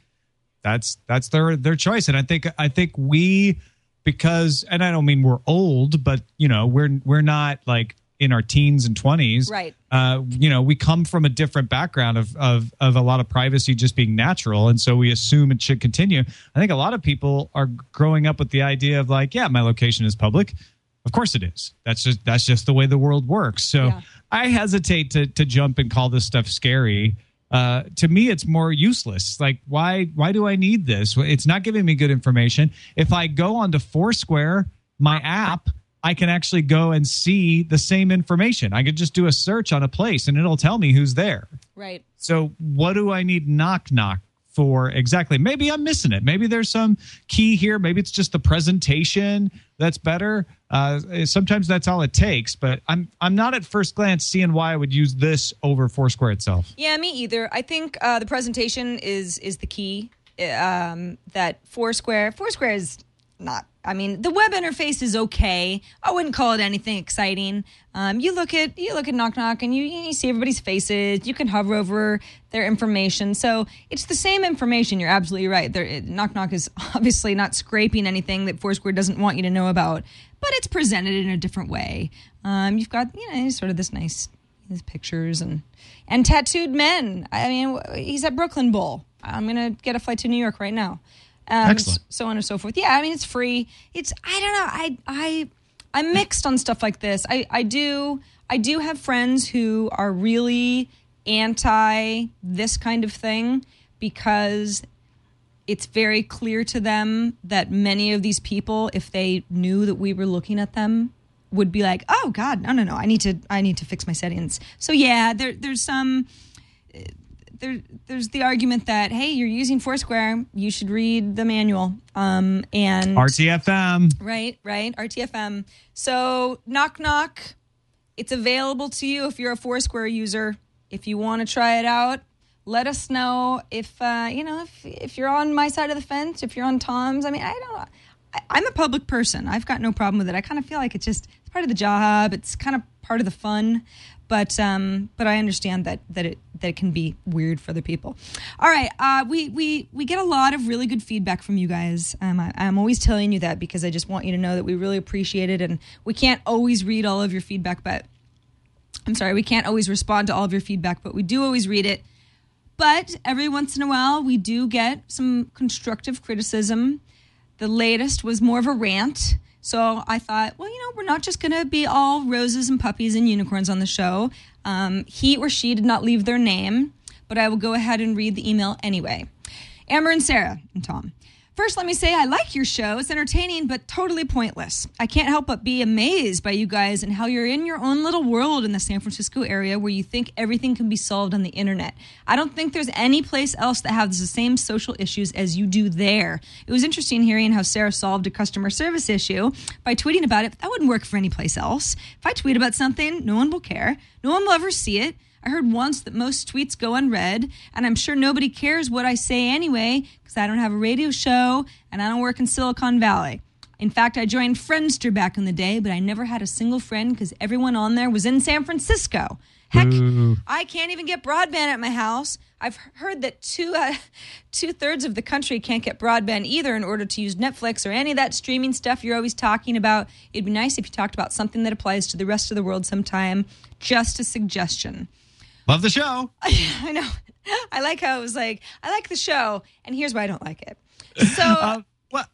That's that's their their choice, and I think I think we because and I don't mean we're old, but you know we're we're not like in our teens and twenties,
Right.
Uh, you know, we come from a different background of of of a lot of privacy just being natural, and so we assume it should continue. I think a lot of people are growing up with the idea of like, yeah, my location is public. Of course it is. That's just that's just the way the world works. So
Yeah.
I hesitate to to jump and call this stuff scary. Uh, to me, it's more useless. Like, why why do I need this? It's not giving me good information. If I go onto Foursquare, my app, I can actually go and see the same information. I could just do a search on a place and it'll tell me who's there.
Right.
So what do I need nock nock for exactly? Maybe I'm missing it. Maybe there's some key here. Maybe it's just the presentation that's better. Uh, sometimes that's all it takes. But I'm I'm not at first glance seeing why I would use this over Foursquare itself.
Yeah, me either. I think uh, the presentation is is the key. Um, that Foursquare Foursquare is not. I mean, the web interface is okay. I wouldn't call it anything exciting. Um, you look at you look at Nock Nock, and you you see everybody's faces. You can hover over their information, so it's the same information. You're absolutely right. There, Nock Nock is <laughs> obviously not scraping anything that Foursquare doesn't want you to know about, but it's presented in a different way. Um, you've got you know sort of this nice these pictures and and tattooed men. I mean, he's at Brooklyn Bowl. I'm gonna get a flight to New York right now. Um,
Excellent.
So on and so forth. Yeah, I mean it's free. It's I don't know. I I I'm mixed on stuff like this. I I do I do have friends who are really anti this kind of thing because it's very clear to them that many of these people if they knew that we were looking at them would be like, "Oh god, no no no. I need to I need to fix my settings." So yeah, there there's some there, there's the argument that hey, you're using Foursquare, you should read the manual. Um, and
RTFM.
right, right, RTFM. So nock nock, it's available to you if you're a Foursquare user. If you want to try it out, let us know. If uh, you know, if if you're on my side of the fence, if you're on Tom's. I mean, I don't. I, I'm a public person. I've got no problem with it. I kind of feel like it's just it's part of the job. It's kind of part of the fun but um, but I understand that that it that it can be weird for other people. All right, uh, we we we get a lot of really good feedback from you guys. Um, I, I'm always telling you that because I just want you to know that we really appreciate it, and we can't always read all of your feedback, but I'm sorry, we can't always respond to all of your feedback, but we do always read it. But every once in a while, we do get some constructive criticism. The latest was more of a rant. So I thought, well, you know, we're not just going to be all roses and puppies and unicorns on the show. Um, he or she did not leave their name, but I will go ahead and read the email anyway. Amber and Sarah and Tom. First, let me say I like your show. It's entertaining, but totally pointless. I can't help but be amazed by you guys and how you're in your own little world in the San Francisco area where you think everything can be solved on the internet. I don't think there's any place else that has the same social issues as you do there. It was interesting hearing how Sarah solved a customer service issue by tweeting about it. That wouldn't work for any place else. If I tweet about something, no one will care. No one will ever see it. I heard once that most tweets go unread, and I'm sure nobody cares what I say anyway because I don't have a radio show and I don't work in Silicon Valley. In fact, I joined Friendster back in the day, but I never had a single friend because everyone on there was in San Francisco. Heck, I can't even get broadband at my house. I've heard that two uh, <laughs> two thirds of the country can't get broadband either in order to use Netflix or any of that streaming stuff you're always talking about. It'd be nice if you talked about something that applies to the rest of the world sometime. Just a suggestion.
Love the show. <laughs>
I know. I like how it was like, I like the show, and here's why I don't like it. <laughs> So,
Uh, well,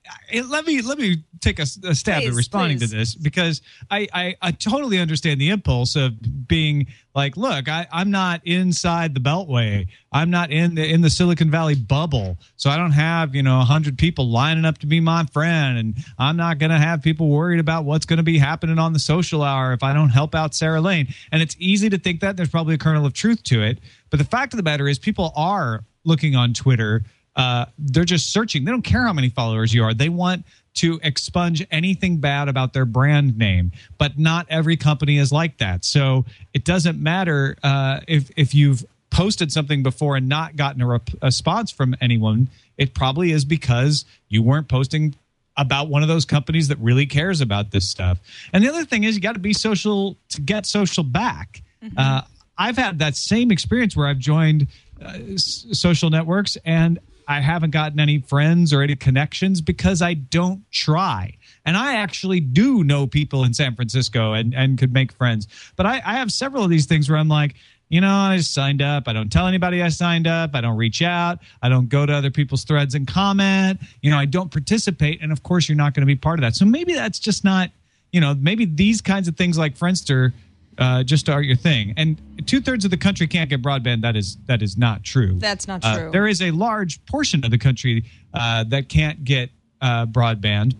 let me let me take a stab
Please,
at responding
please.
to this because I, I I totally understand the impulse of being like, look, I, I'm not inside the Beltway. I'm not in the in the Silicon Valley bubble, so I don't have you know a hundred people lining up to be my friend, and I'm not going to have people worried about what's going to be happening on the social hour if I don't help out Sarah Lane. And it's easy to think that there's probably a kernel of truth to it, but the fact of the matter is, people are looking on Twitter uh, they're just searching. They don't care how many followers you are. They want to expunge anything bad about their brand name. But not every company is like that. So it doesn't matter uh, if if you've posted something before and not gotten a, rep- response from anyone. It probably is because you weren't posting about one of those companies that really cares about this stuff. And the other thing is, you got to be social to get social back. Uh, I've had that same experience where I've joined uh, s- social networks and I haven't gotten any friends or any connections because I don't try. And I actually do know people in San Francisco and, and could make friends. But I, I have several of these things where I'm like, you know, I signed up. I don't tell anybody I signed up. I don't reach out. I don't go to other people's threads and comment. You know, I don't participate. And of course, you're not going to be part of that. So maybe that's just not, you know, maybe these kinds of things like Friendster uh, just are your thing. And two thirds of the country can't get broadband. That is that is not true.
That's not
Uh,
true.
there is a large portion of the country uh, that can't get uh, broadband.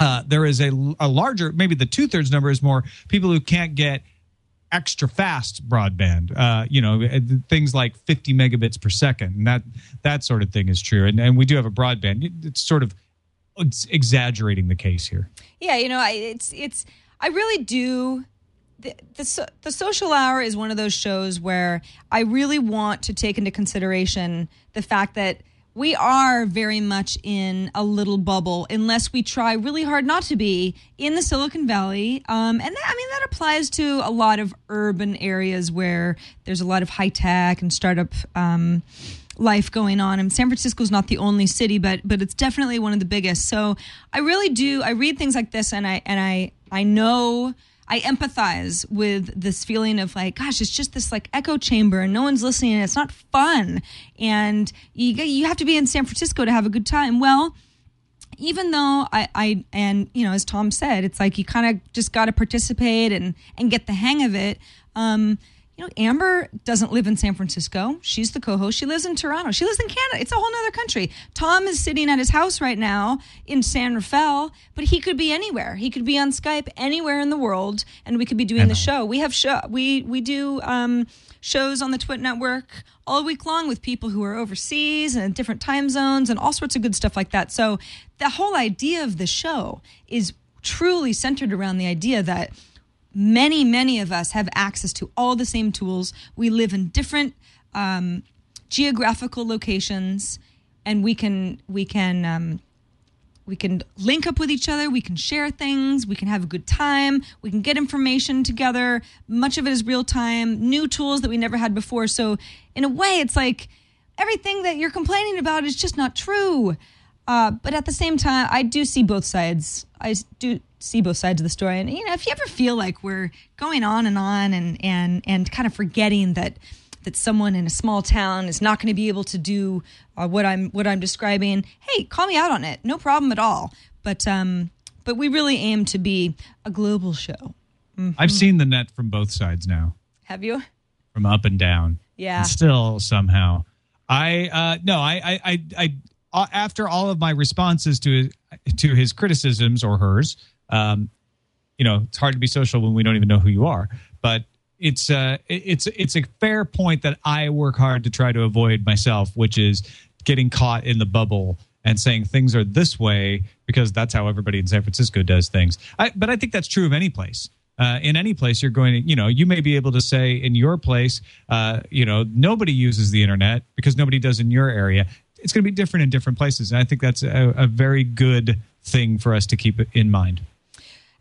uh, there is a, a larger, maybe the two thirds number is more people who can't get extra fast broadband. Uh, you know, uh, things like 50 megabits per second, and that that sort of thing is true. And and we do have a broadband. It's sort of it's exaggerating the case here.
Yeah, you know, I, it's it's I really do. The, the social hour is one of those shows where I really want to take into consideration the fact that we are very much in a little bubble unless we try really hard not to be in the Silicon Valley. Um, and that, I mean, that applies to a lot of urban areas where there's a lot of high tech and startup. Um, life going on and San Francisco is not the only city but but it's definitely one of the biggest so I really do I read things like this and I and I I know I empathize with this feeling of like, gosh, it's just this like echo chamber and no one's listening and it's not fun. And you, you have to be in San Francisco to have a good time. Well, even though I, I and you know, as Tom said, it's like you kind of just got to participate and and get the hang of it. Um, you know, Amber doesn't live in San Francisco. She's the co-host. She lives in Toronto. She lives in Canada. It's a whole other country. Tom is sitting at his house right now in San Rafael, but he could be anywhere. He could be on Skype anywhere in the world, and we could be doing the show. We have show. We we do um, shows on the TWiT Network all week long with people who are overseas and different time zones and all sorts of good stuff like that. So the whole idea of the show is truly centered around the idea that many, many of us have access to all the same tools. We live in different um, geographical locations, and we can we can um, we can link up with each other. We can share things. We can have a good time. We can get information together. Much of it is real time. New tools that we never had before. So, in a way, it's like everything that you're complaining about is just not true. Uh, but at the same time, I do see both sides. I do see both sides of the story. And you know, if you ever feel like we're going on and on and and and kind of forgetting that that someone in a small town is not going to be able to do uh, what I'm what I'm describing, hey, call me out on it. No problem at all. But um, but we really aim to be a global show.
I've seen the net from both sides now,
Have you?
from up and down.
Yeah.
And still somehow, I uh, no, I, I, I, I, after all of my responses to to his criticisms or hers, um, you know, it's hard to be social when we don't even know who you are. But it's uh, it's it's a fair point that I work hard to try to avoid myself, which is getting caught in the bubble and saying things are this way because that's how everybody in San Francisco does things. I, but I think that's true of any place. Uh, in any place, you're going to, you know, you may be able to say in your place, uh, you know, nobody uses the internet because nobody does in your area. It's going to be different in different places. And I think that's a, a very good thing for us to keep in mind.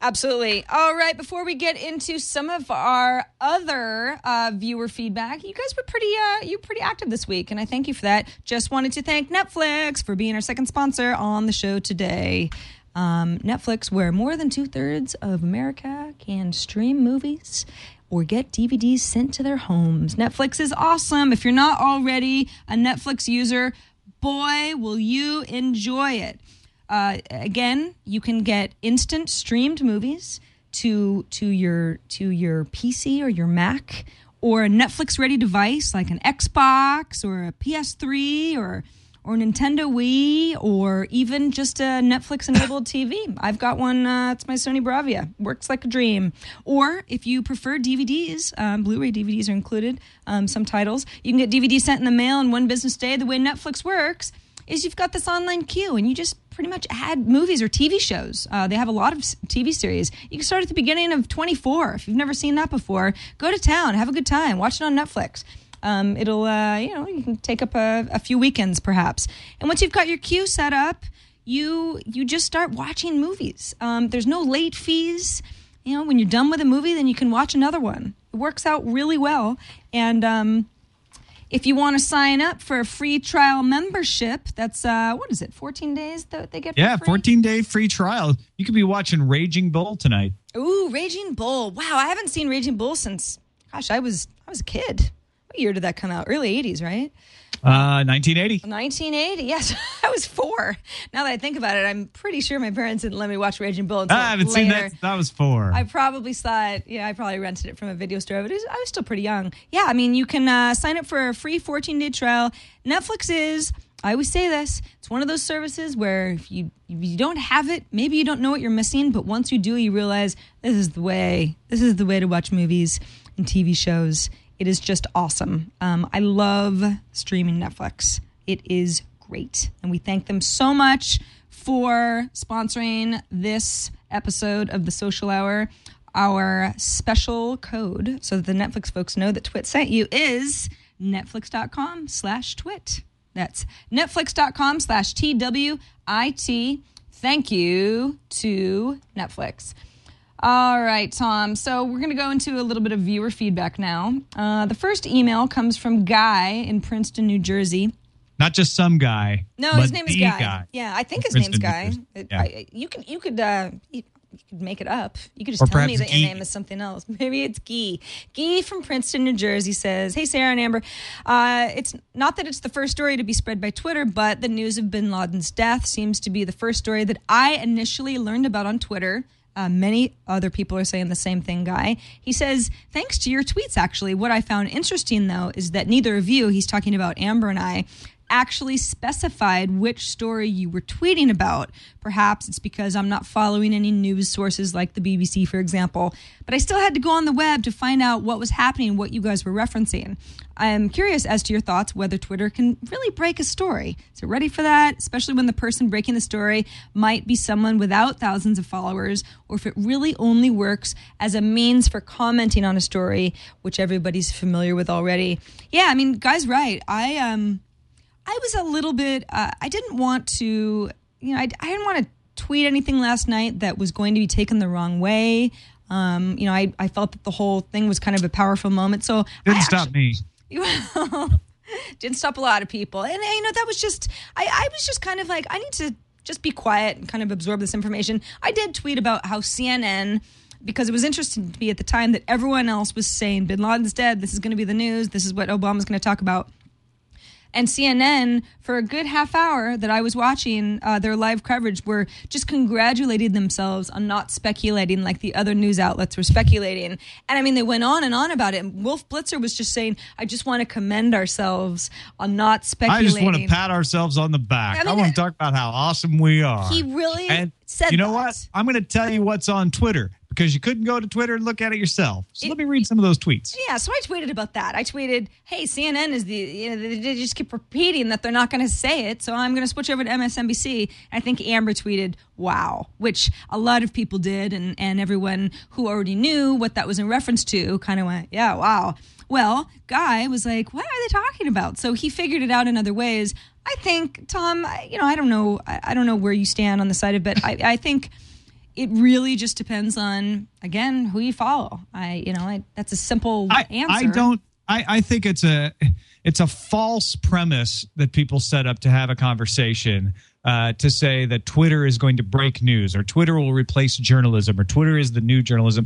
Absolutely. All right. Before we get into some of our other uh, viewer feedback, you guys were pretty uh, you pretty active this week, and I thank you for that. Just wanted to thank Netflix for being our second sponsor on the show today. Um, Netflix, where more than two thirds of America can stream movies or get DVDs sent to their homes. Netflix is awesome. If you're not already a Netflix user, boy, will you enjoy it. Uh, again, you can get instant streamed movies to to your to your PC or your Mac or a Netflix ready device like an Xbox or a PS3 or or Nintendo Wii or even just a Netflix enabled <coughs> TV. I've got one. Uh, it's my Sony Bravia. Works like a dream. Or if you prefer DVDs, um, Blu-ray DVDs are included. Um, some titles you can get DVD sent in the mail in one business day. The way Netflix works is you've got this online queue and you just pretty much add movies or TV shows. Uh, they have a lot of TV series. You can start at the beginning of 24 if you've never seen that before. Go to town, have a good time, watch it on Netflix. Um, it'll, uh, you know, you can take up a, a few weekends perhaps. And once you've got your queue set up, you you just start watching movies. Um, there's no late fees. You know, when you're done with a movie, then you can watch another one. It works out really well. And um, if you want to sign up for a free trial membership, that's uh, what is it? 14 days that they get.
Yeah,
free?
14 day free trial. You could be watching Raging Bull tonight.
Ooh, Raging Bull. Wow, I haven't seen Raging Bull since gosh, I was I was a kid. What year did that come out? Early 80s, right?
Uh, 1980.
1980. Yes, <laughs> I was four. Now that I think about it, I'm pretty sure my parents didn't let me watch Raging Bull until
I haven't
later.
seen that. That was four.
I probably saw it. Yeah, I probably rented it from a video store, but was, I was still pretty young. Yeah, I mean, you can uh, sign up for a free 14 day trial. Netflix is I always say this. It's one of those services where if you if you don't have it, maybe you don't know what you're missing, but once you do, you realize this is the way. This is the way to watch movies and TV shows. It is just awesome. Um, I love streaming Netflix. It is great, and we thank them so much for sponsoring this episode of the Social Hour. Our special code, so that the Netflix folks know that TWiT sent you, is netflix.com slash twit. That's netflix.com slash T-W-I-T. Thank you to Netflix. All right, Tom. So we're going to go into a little bit of viewer feedback now. Uh, the first email comes from Guy in Princeton, New Jersey.
Not just some guy.
No, his name is
the
Guy. Yeah, I think his
Princeton,
name's Guy. It-
Yeah.
I- you could you could uh, you, you could make it up. You could just
Or
tell me that your name is something else. <laughs> Maybe it's Guy. Guy from Princeton, New Jersey says, "Hey Sarah and Amber, uh, it's not that it's the first story to be spread by Twitter, but the news of Bin Laden's death seems to be the first story that I initially learned about on Twitter." Uh, many other people are saying the same thing, Guy. He says, thanks to your tweets, actually. What I found interesting, though, is that neither of you, he's talking about Amber and I, actually specified which story you were tweeting about. Perhaps it's because I'm not following any news sources like the BBC, for example. But I still had to go on the web to find out what was happening, what you guys were referencing. I'm curious as to your thoughts whether Twitter can really break a story. So, ready for that? Especially when the person breaking the story might be someone without thousands of followers, or if it really only works as a means for commenting on a story, which everybody's familiar with already. Yeah, I mean, guy's right. I um I was a little bit. Uh, I didn't want to. You know, I, I didn't want to tweet anything last night that was going to be taken the wrong way. Um, you know, I, I felt that the whole thing was kind of a powerful moment. So
Didn't
I
stop
actually-
me. <laughs>
well, didn't stop a lot of people. And, you know, that was just, I, I was just kind of like, I need to just be quiet and kind of absorb this information. I did tweet about how CNN, because it was interesting to me at the time that everyone else was saying Bin Laden's dead. This is going to be the news. This is what Obama's going to talk about. And CNN, for a good half hour that I was watching uh, their live coverage, were just congratulating themselves on not speculating like the other news outlets were speculating. And I mean, they went on and on about it. And Wolf Blitzer was just saying, I just want to commend ourselves on not speculating.
I just want to pat ourselves on the back.
I
I, want to talk about how awesome we are.
He really
and
said
you know
that.
what? I'm going to tell you what's on Twitter because you couldn't go to Twitter and look at it yourself. So
It-
let me read some of those tweets.
Yeah, so I tweeted about that. I tweeted, "Hey, CNN is the you know they, just keep repeating that they're not going to say it, so I'm going to switch over to MSNBC." I think Amber tweeted, "Wow," which a lot of people did, and and everyone who already knew what that was in reference to kind of went, "Yeah, wow." Well, Guy was like, "What are they talking about?" So he figured it out in other ways. I think Tom, I, you know, I don't know, I, I don't know where you stand on the side of it. I, I think it really just depends on again who you follow. I, you know, I, that's a simple
I,
answer.
I don't. I, I think it's a it's a false premise that people set up to have a conversation uh, to say that Twitter is going to break news or Twitter will replace journalism or Twitter is the new journalism.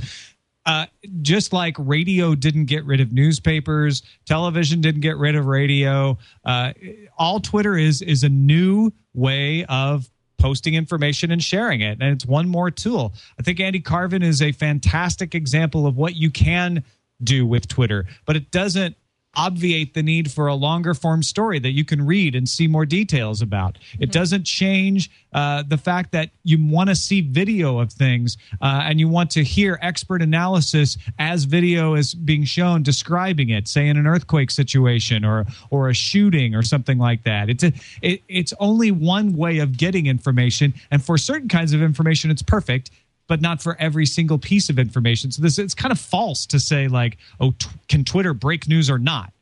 Uh, just like radio didn't get rid of newspapers, television didn't get rid of radio. Uh, all Twitter is is a new way of posting information and sharing it. And it's one more tool. I think Andy Carvin is a fantastic example of what you can do with Twitter, but it doesn't obviate the need for a longer form story that you can read and see more details about. It doesn't change uh, the fact that you want to see video of things uh, and you want to hear expert analysis as video is being shown describing it, say in an earthquake situation or or a shooting or something like that. It's a, it, it's only one way of getting information, and for certain kinds of information, it's perfect but not for every single piece of information. So this it's kind of false to say like, oh, t- can Twitter break news or not?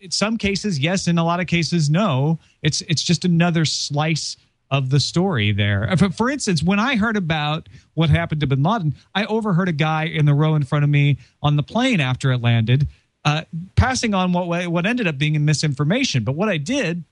In some cases, yes. In a lot of cases, no. It's it's just another slice of the story there. For, for instance, when I heard about what happened to Bin Laden, I overheard a guy in the row in front of me on the plane after it landed, uh, passing on what what ended up being misinformation. But what I did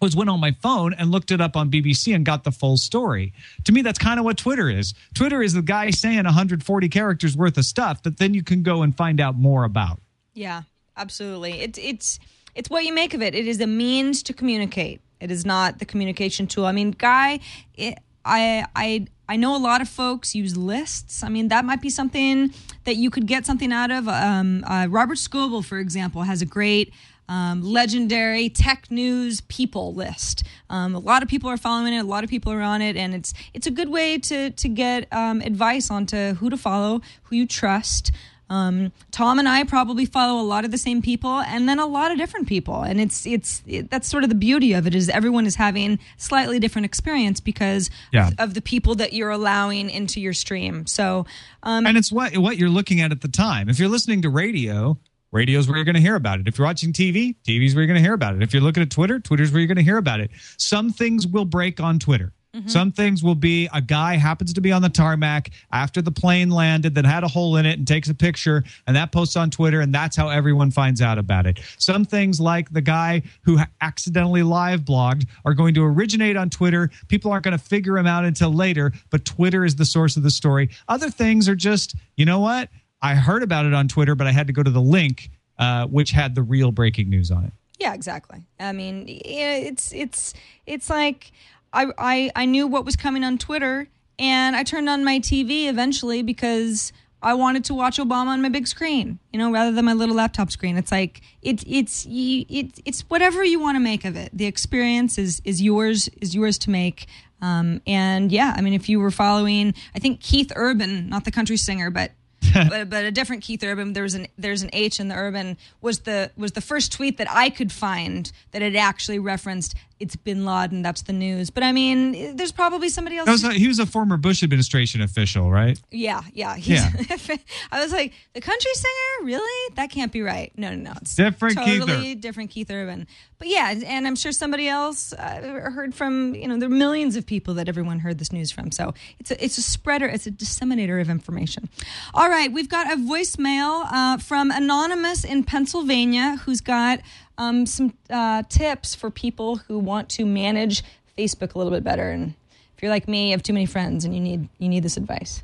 was went on my phone and looked it up on BBC and got the full story. To me, that's kind of what Twitter is. Twitter is the guy saying 140 characters worth of stuff that then you can go and find out more about.
Yeah, absolutely. It's it's it's what you make of it. It is a means to communicate. It is not the communication tool. I mean, guy, it, I I I know a lot of folks use lists. I mean, that might be something that you could get something out of. Um, uh, Robert Scoble, for example, has a great um, legendary tech news people list. Um, a lot of people are following it. A lot of people are on it, and it's it's a good way to to get um, advice onto who to follow, who you trust. Um, Tom and I probably follow a lot of the same people, and then a lot of different people, and it's it's it, that's sort of the beauty of it is everyone is having slightly different experience because
Yeah.
of the people that you're allowing into your stream. So, um,
and it's what what you're looking at at the time. If you're listening to radio, radio's where you're going to hear about it. If you're watching TV, TV's where you're going to hear about it. If you're looking at Twitter, Twitter's where you're going to hear about it. Some things will break on Twitter. Mm-hmm. Some things will be a guy happens to be on the tarmac after the plane landed that had a hole in it and takes a picture and that posts on Twitter and that's how everyone finds out about it. Some things like the guy who accidentally live blogged are going to originate on Twitter. People aren't going to figure him out until later, but Twitter is the source of the story. Other things are just, you know what? I heard about it on Twitter, but I had to go to the link uh, which had the real breaking news on it.
Yeah, exactly. I mean, it's it's it's like I, I I knew what was coming on Twitter, and I turned on my TV eventually because I wanted to watch Obama on my big screen, you know, rather than my little laptop screen. It's like it it's you- it, it's whatever you want to make of it. The experience is is yours is yours to make. Um, and yeah, I mean, if you were following, I think Keith Urbahn, not the country singer, but <laughs> but, but a different Keith Urbahn. There's an there's an H in the Urbahn was the was the first tweet that I could find that it actually referenced it's Bin Laden. That's the news. But I mean, there's probably somebody else.
That was a, he was a former Bush administration official, right?
yeah, yeah, he's- <laughs> I was like, the country singer, really? That can't be right. No, no, no. It's
Different Keith
totally
Urban.
different Keith Urbahn. But yeah, and I'm sure somebody else uh, heard from. You know, there are millions of people that everyone heard this news from. So it's a it's a spreader, it's a disseminator of information. All right, we've got a voicemail uh, from anonymous in Pennsylvania who's got um, some uh, tips for people who want to manage Facebook a little bit better. And if you're like me, you have too many friends, and you need you need this advice.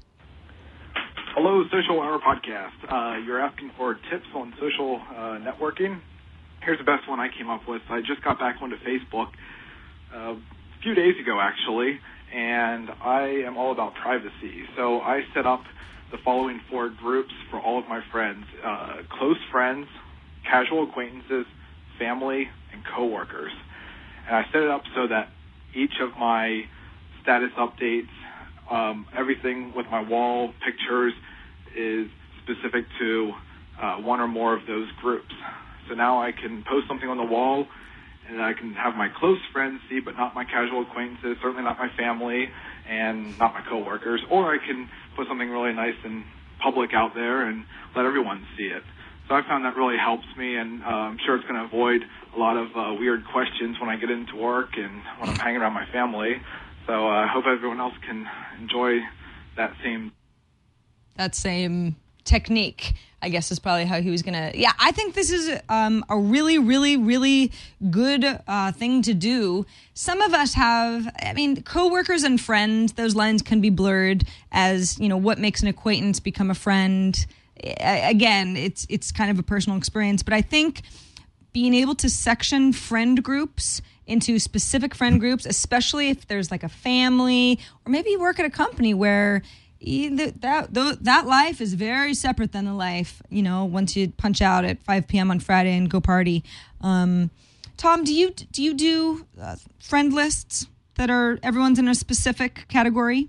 Hello, Social Hour Podcast. Uh, you're asking for tips on social uh, networking. Here's the best one I came up with. I just got back onto Facebook uh, a few days ago, actually, and I am all about privacy. So I set up the following four groups for all of my friends uh, close friends, casual acquaintances, family, and coworkers. And I set it up so that each of my status updates, um, everything with my wall pictures is specific to uh, one or more of those groups. So now I can post something on the wall and I can have my close friends see, but not my casual acquaintances, certainly not my family and not my coworkers. Or I can put something really nice and public out there and let everyone see it. So I found that really helps me, and uh, I'm sure it's going to avoid a lot of uh, weird questions when I get into work and when I'm hanging around my family. So uh, I hope everyone else can enjoy that same
that same technique i guess is probably how he was gonna yeah i think this is um, a really really really good uh, thing to do some of us have i mean coworkers and friends those lines can be blurred as you know what makes an acquaintance become a friend again it's it's kind of a personal experience but i think being able to section friend groups into specific friend groups, especially if there's like a family or maybe you work at a company where that that life is very separate than the life you know once you punch out at 5 p.m. on Friday and go party. Um, Tom, do you do you do uh, friend lists that are everyone's in a specific category?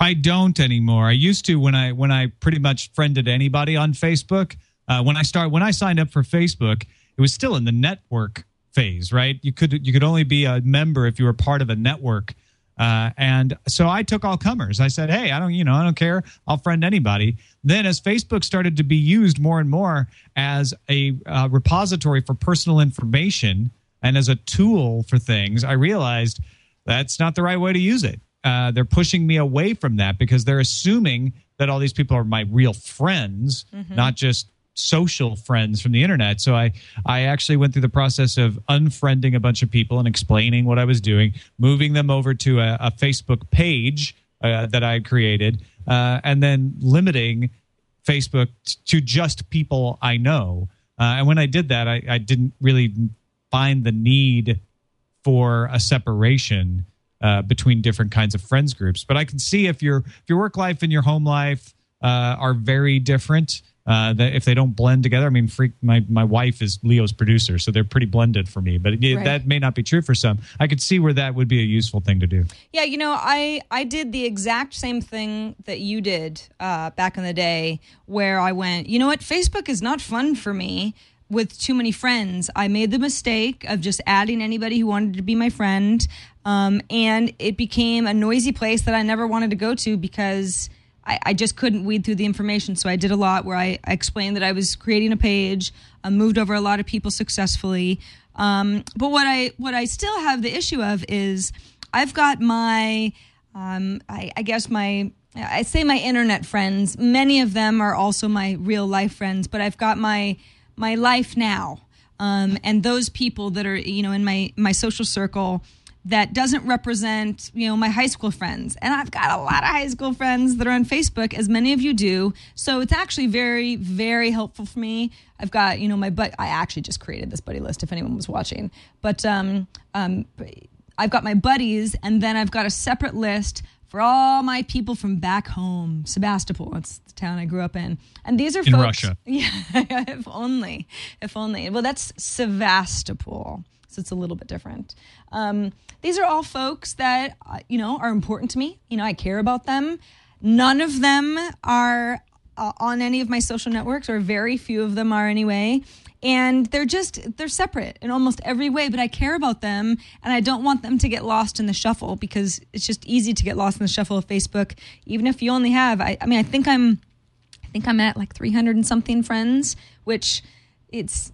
I don't anymore. I used to when I when I pretty much friended anybody on Facebook. Uh, when I start when I signed up for Facebook, it was still in the network phase, right? You could you could only be a member if you were part of a network. Uh, and so I took all comers. I said, "Hey, I don't, you know, I don't care. I'll friend anybody." Then, as Facebook started to be used more and more as a uh, repository for personal information and as a tool for things, I realized that's not the right way to use it. Uh, they're pushing me away from that because they're assuming that all these people are my real friends, not just social friends from the internet. So I I actually went through the process of unfriending a bunch of people and explaining what I was doing, moving them over to a, a Facebook page uh, that I had created, uh, and then limiting Facebook t- to just people I know. Uh, and when I did that, I, I didn't really find the need for a separation uh, between different kinds of friends groups. But I can see if your if your work life and your home life uh, are very different, Uh, that if they don't blend together, I mean, freak. My my wife is Leo's producer, so they're pretty blended for me. But it,
Right.
that may not be true for some. I could see where that would be a useful thing to do.
Yeah, you know, I I did the exact same thing that you did uh, back in the day, where I went, you know what, Facebook is not fun for me with too many friends. I made the mistake of just adding anybody who wanted to be my friend, um, and it became a noisy place that I never wanted to go to because. I, I just couldn't weed through the information, so I did a lot where I, I explained that I was creating a page, I moved over a lot of people successfully. Um, but what I what I still have the issue of is I've got my, um, I, I guess my, I say my internet friends. Many of them are also my real life friends, but I've got my my life now, um, and those people that are you know in my my social circle that doesn't represent you know my high school friends and i've got a lot of high school friends that are on facebook as many of you do so it's actually very very helpful for me i've got you know my but i actually just created this buddy list if anyone was watching but um, um, I've got my buddies, and then I've got a separate list for all my people from back home, Sebastopol. That's the town I grew up in, and these are
In
folks,
Russia. <laughs>
Yeah, if only, if only. Well, that's Sevastopol, so it's a little bit different. Um, these are all folks that uh, you know are important to me. You know, I care about them. None of them are uh, on any of my social networks, or very few of them are anyway. And they're just they're separate in almost every way, but I care about them, and I don't want them to get lost in the shuffle because it's just easy to get lost in the shuffle of Facebook. Even if you only have, I, I mean, I think I'm I think I'm at like 300 and something friends, which it's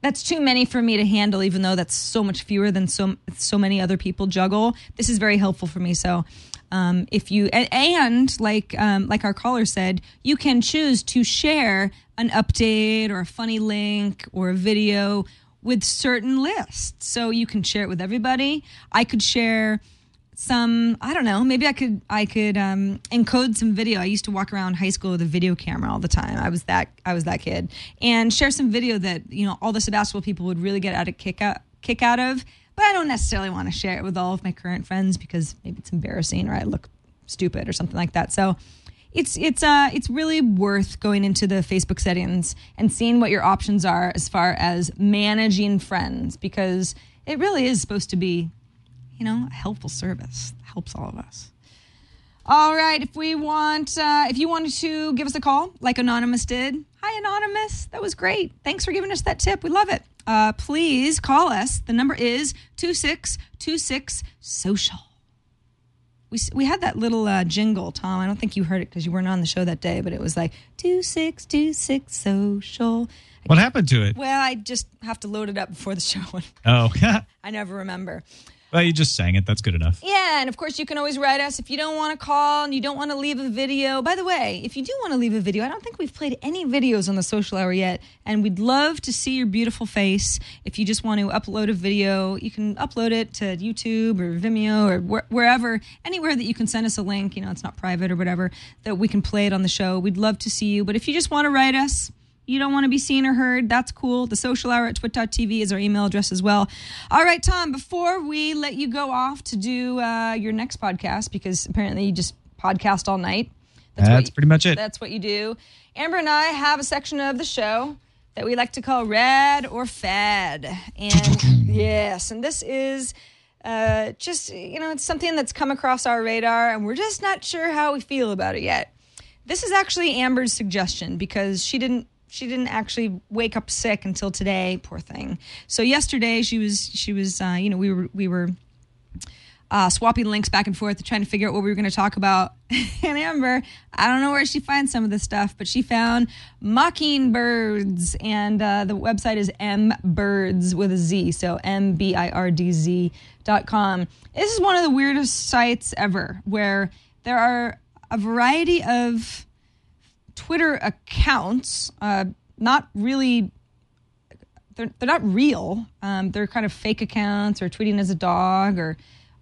that's too many for me to handle. Even though that's so much fewer than so so many other people juggle. This is very helpful for me. So. Um, if you and, and like um, like our caller said, you can choose to share an update or a funny link or a video with certain lists. So you can share it with everybody. I could share some i don't know maybe i could i could um, encode some video. I used to walk around high school with a video camera all the time. I was that i was that kid. And share some video that you know all the sebastopol people would really get out a kick out kick out of. But i don't necessarily want to share it with all of my current friends because maybe it's embarrassing or i look stupid or something like that. So it's it's uh it's really worth going into the Facebook settings and seeing what your options are as far as managing friends because it really is supposed to be you know, a helpful service. Helps all of us. All right, if we want, uh, if you wanted to give us a call, like Anonymous did. Hi, Anonymous. That was great. Thanks for giving us that tip. We love it. Uh, please call us. The number is 2626 social. We, we had that little uh, jingle, Tom. I don't think you heard it because you weren't on the show that day, but it was like 2626 social.
What happened to it?
Well, I just have to load it up before the show. <laughs>
Oh, <laughs>
I never remember.
Well, you just sang it. That's good enough.
Yeah, and of course you can always write us if you don't want to call and you don't want to leave a video. By the way, if you do want to leave a video, I don't think we've played any videos on the social hour yet, and we'd love to see your beautiful face. If you just want to upload a video, you can upload it to YouTube or Vimeo or where, wherever, anywhere that you can send us a link. You know, it's not private or whatever that we can play it on the show. We'd love to see you. But if you just want to write us, you don't want to be seen or heard, that's cool. The social hour at twit.tv is our email address as well. All right, Tom, before we let you go off to do uh, your next podcast, because apparently you just podcast all night.
That's
what
pretty much it.
That's what you do. Amber and I have a section of the show that we like to call Rad or Fad. And <laughs> yes, and this is uh, just, you know, it's something that's come across our radar, and we're just not sure how we feel about it yet. This is actually Amber's suggestion because she didn't she didn't actually wake up sick until today, poor thing. So yesterday she was she was uh, you know we were we were uh, swapping links back and forth, trying to figure out what we were going to talk about. <laughs> and Amber, I don't know where she finds some of this stuff, but she found mockingbirds, and uh, the website is mbirds with a Z, so m b i r d z dot com. This is one of the weirdest sites ever, where there are a variety of Twitter accounts, uh, not really they're, they're not real. Um, they're kind of fake accounts or tweeting as a dog or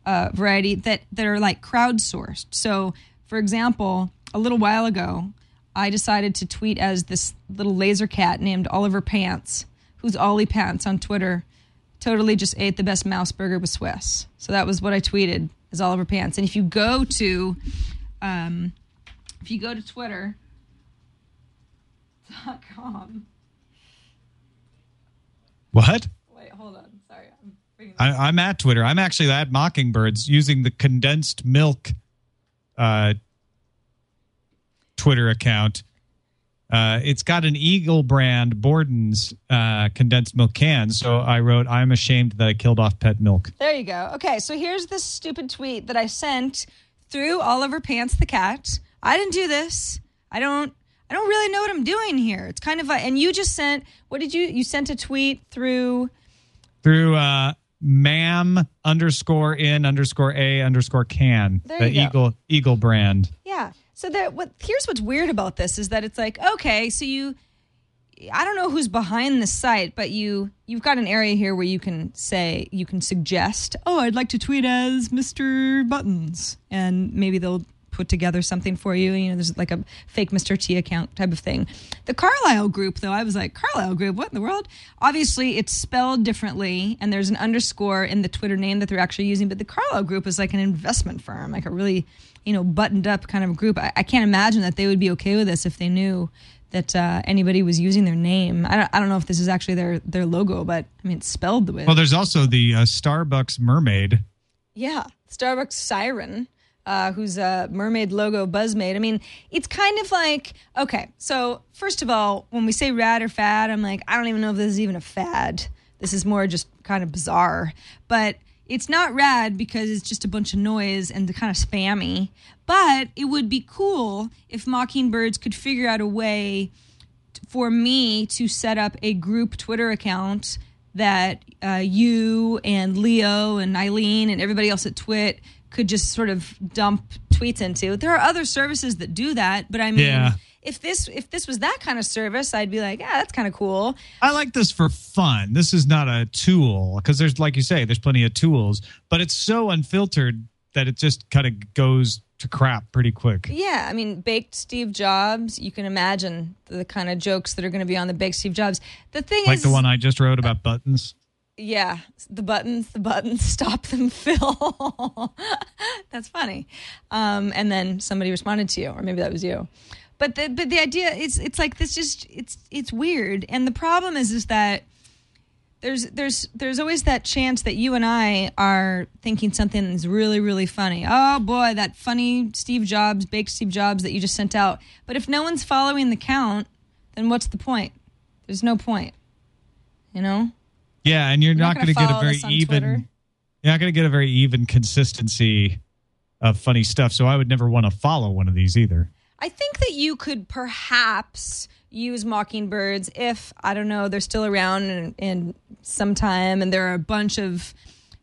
uh, variety that, that are like crowdsourced. So, for example, a little while ago, I decided to tweet as this little laser cat named Oliver Pants, who's Ollie Pants on Twitter. Totally just ate the best mouse burger with Swiss. So that was what I tweeted as Oliver Pants. And if you go to, um, if you go to Twitter, com.
What?
Wait, hold on. Sorry. I'm
I, I'm at Twitter. I'm actually at Mockingbirds using the condensed milk uh, Twitter account. Uh, it's got an Eagle brand Borden's uh, condensed milk can. So I wrote, I'm ashamed that I killed off pet milk.
There you go. Okay, so here's this stupid tweet that I sent through Oliver Pants the cat. I didn't do this. I don't. I don't really know what I'm doing here. It's kind of a, and you just sent. What did you? You sent a tweet through.
Through uh, ma'am underscore in underscore a underscore can.
There
the. Eagle Eagle brand.
Yeah. So that what here's what's weird about this is that it's like okay, so you I don't know who's behind the site, but you you've got an area here where you can say you can suggest, "Oh, I'd like to tweet as Mr. Buttons." And maybe they'll put together something for you. You know, there's like a fake Mr. T account type of thing. The Carlyle group though, I was like, "Carlyle group, what in the world?" Obviously, it's spelled differently and there's an underscore in the Twitter name that they're actually using, but the Carlyle group is like an investment firm, like a really you know, buttoned up kind of group. I, I can't imagine that they would be okay with this if they knew that uh, anybody was using their name. I don't, I don't know if this is actually their their logo, but I mean, it's spelled the way.
Well, there's also the uh, Starbucks mermaid.
yeah, Starbucks siren. Uh, who's a mermaid logo buzzmade. I mean, it's kind of like okay. So first of all, when we say rad or fad, I'm like, I don't even know if this is even a fad. This is more just kind of bizarre. But it's not rad because it's just a bunch of noise and kind of spammy. But it would be cool if Mockingbirds could figure out a way for me to set up a group Twitter account that uh, you and Leo and Eileen and everybody else at TWiT could just sort of dump tweets into. There are other services that do that, but I mean,
Yeah.
if this if this was that kind of service, I'd be like, yeah, that's kind of cool.
I like this for fun. This is not a tool because there's, like you say, there's plenty of tools, but it's so unfiltered that it just kind of goes to crap pretty quick.
Yeah, I mean, baked Steve Jobs. You can imagine the kind of jokes that are going to be on the baked Steve Jobs. The thing
Like
is,
the one I just wrote about buttons.
Yeah, the buttons, the buttons, <laughs> stop them, Phil. <laughs> That's funny. Um, and then somebody responded to you, or maybe that was you. But the but the idea is it's like this just it's it's weird. And the problem is is that there's there's there's always that chance that you and I are thinking something is really really funny. Oh boy, that funny Steve Jobs, baked Steve Jobs that you just sent out. But if no one's following the count, then what's the point? There's no point. You know?
Yeah, and you're,
You're
not
not
going
gonna
get a very even.
Twitter?
You're not going to get a very even consistency of funny stuff. So I would never want to follow one of these either.
I think that you could perhaps use mockingbirds if I don't know they're still around in, in some time, and there are a bunch of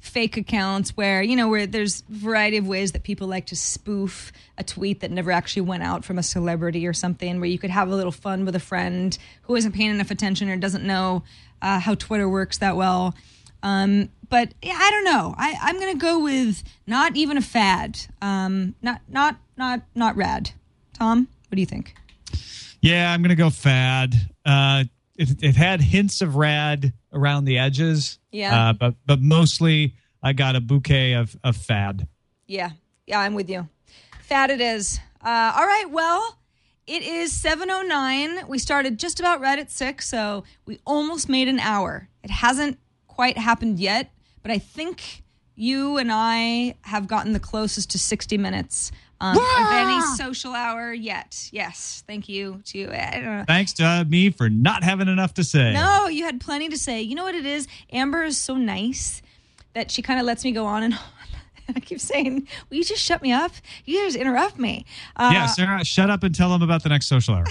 fake accounts where you know where there's a variety of ways that people like to spoof a tweet that never actually went out from a celebrity or something where you could have a little fun with a friend who isn't paying enough attention or doesn't know uh, how twitter works that well um, but yeah, I don't know. I, I'm gonna go with not even a fad. Um, not not not not rad. Tom, what do you think?
Yeah, I'm going to go fad. Uh, it, it had hints of rad around the edges.
Yeah.
Uh, but but mostly I got a bouquet of, of fad.
Yeah, yeah, I'm with you. Fad it is. Uh, all right, well, it is 7:09. We started just about right at six, so we almost made an hour. It hasn't quite happened yet, but I think you and I have gotten the closest to 60 minutes um, of any social hour yet. Yes, thank you to you. I don't know.
Thanks to me for not having enough to say.
No, you had plenty to say. You know what it is? Amber is so nice that she kind of lets me go on and on. <laughs> I keep saying, "Will you just shut me up? You just interrupt me." Uh,
yeah, Sarah, shut up and tell them about the next social hour.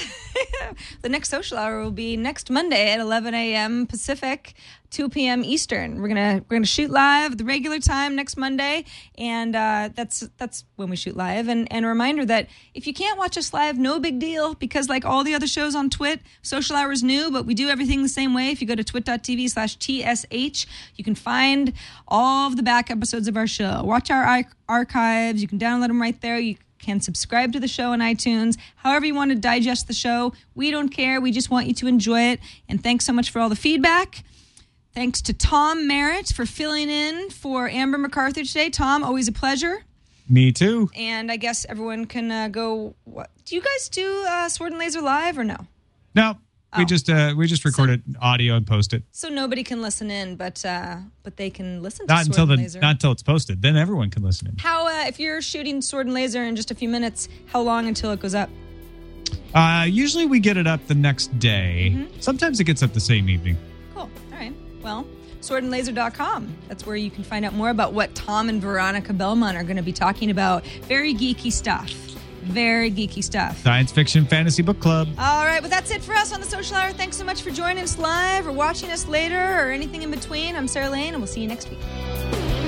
<laughs>
the next social hour will be next Monday at 11 a.m. Pacific, 2 p.m. Eastern. We're gonna we're gonna shoot live the regular time next Monday, and uh, that's that's when we shoot live. And and a reminder that if you can't watch us live, no big deal because like all the other shows on TWiT, social hour is new, but we do everything the same way. If you go to twit.tv slash tsh, you can find all of the back episodes of our show. Watch our ar- archives. You can download them right there. You can subscribe to the show on iTunes. However, you want to digest the show, we don't care. We just want you to enjoy it. And thanks so much for all the feedback. Thanks to Tom Merritt for filling in for Amber MacArthur today. Tom, always a pleasure.
me too.
And I guess everyone can uh, go. What, do you guys do uh, Sword and Laser live or no?
No, We
Oh.
just uh, we just record it audio and post it.
So nobody can listen in, but uh, but they can listen to
Not
Sword
until
and
the
Laser.
not until it's posted. Then everyone can listen in.
how uh, if you're shooting Sword and Laser in just a few minutes, how long until it goes up?
Uh, usually we get it up the next day.
Mm-hmm.
Sometimes it gets up the same evening.
Cool. All right. Well, swordandlaser.com. That's where you can find out more about what Tom and Veronica Belmont are going to be talking about. Very geeky stuff. Very geeky stuff.
Science Fiction Fantasy Book Club.
All right, well, that's it for us on the Social Hour. Thanks so much for joining us live or watching us later or anything in between. I'm Sarah Lane, and we'll see you next week.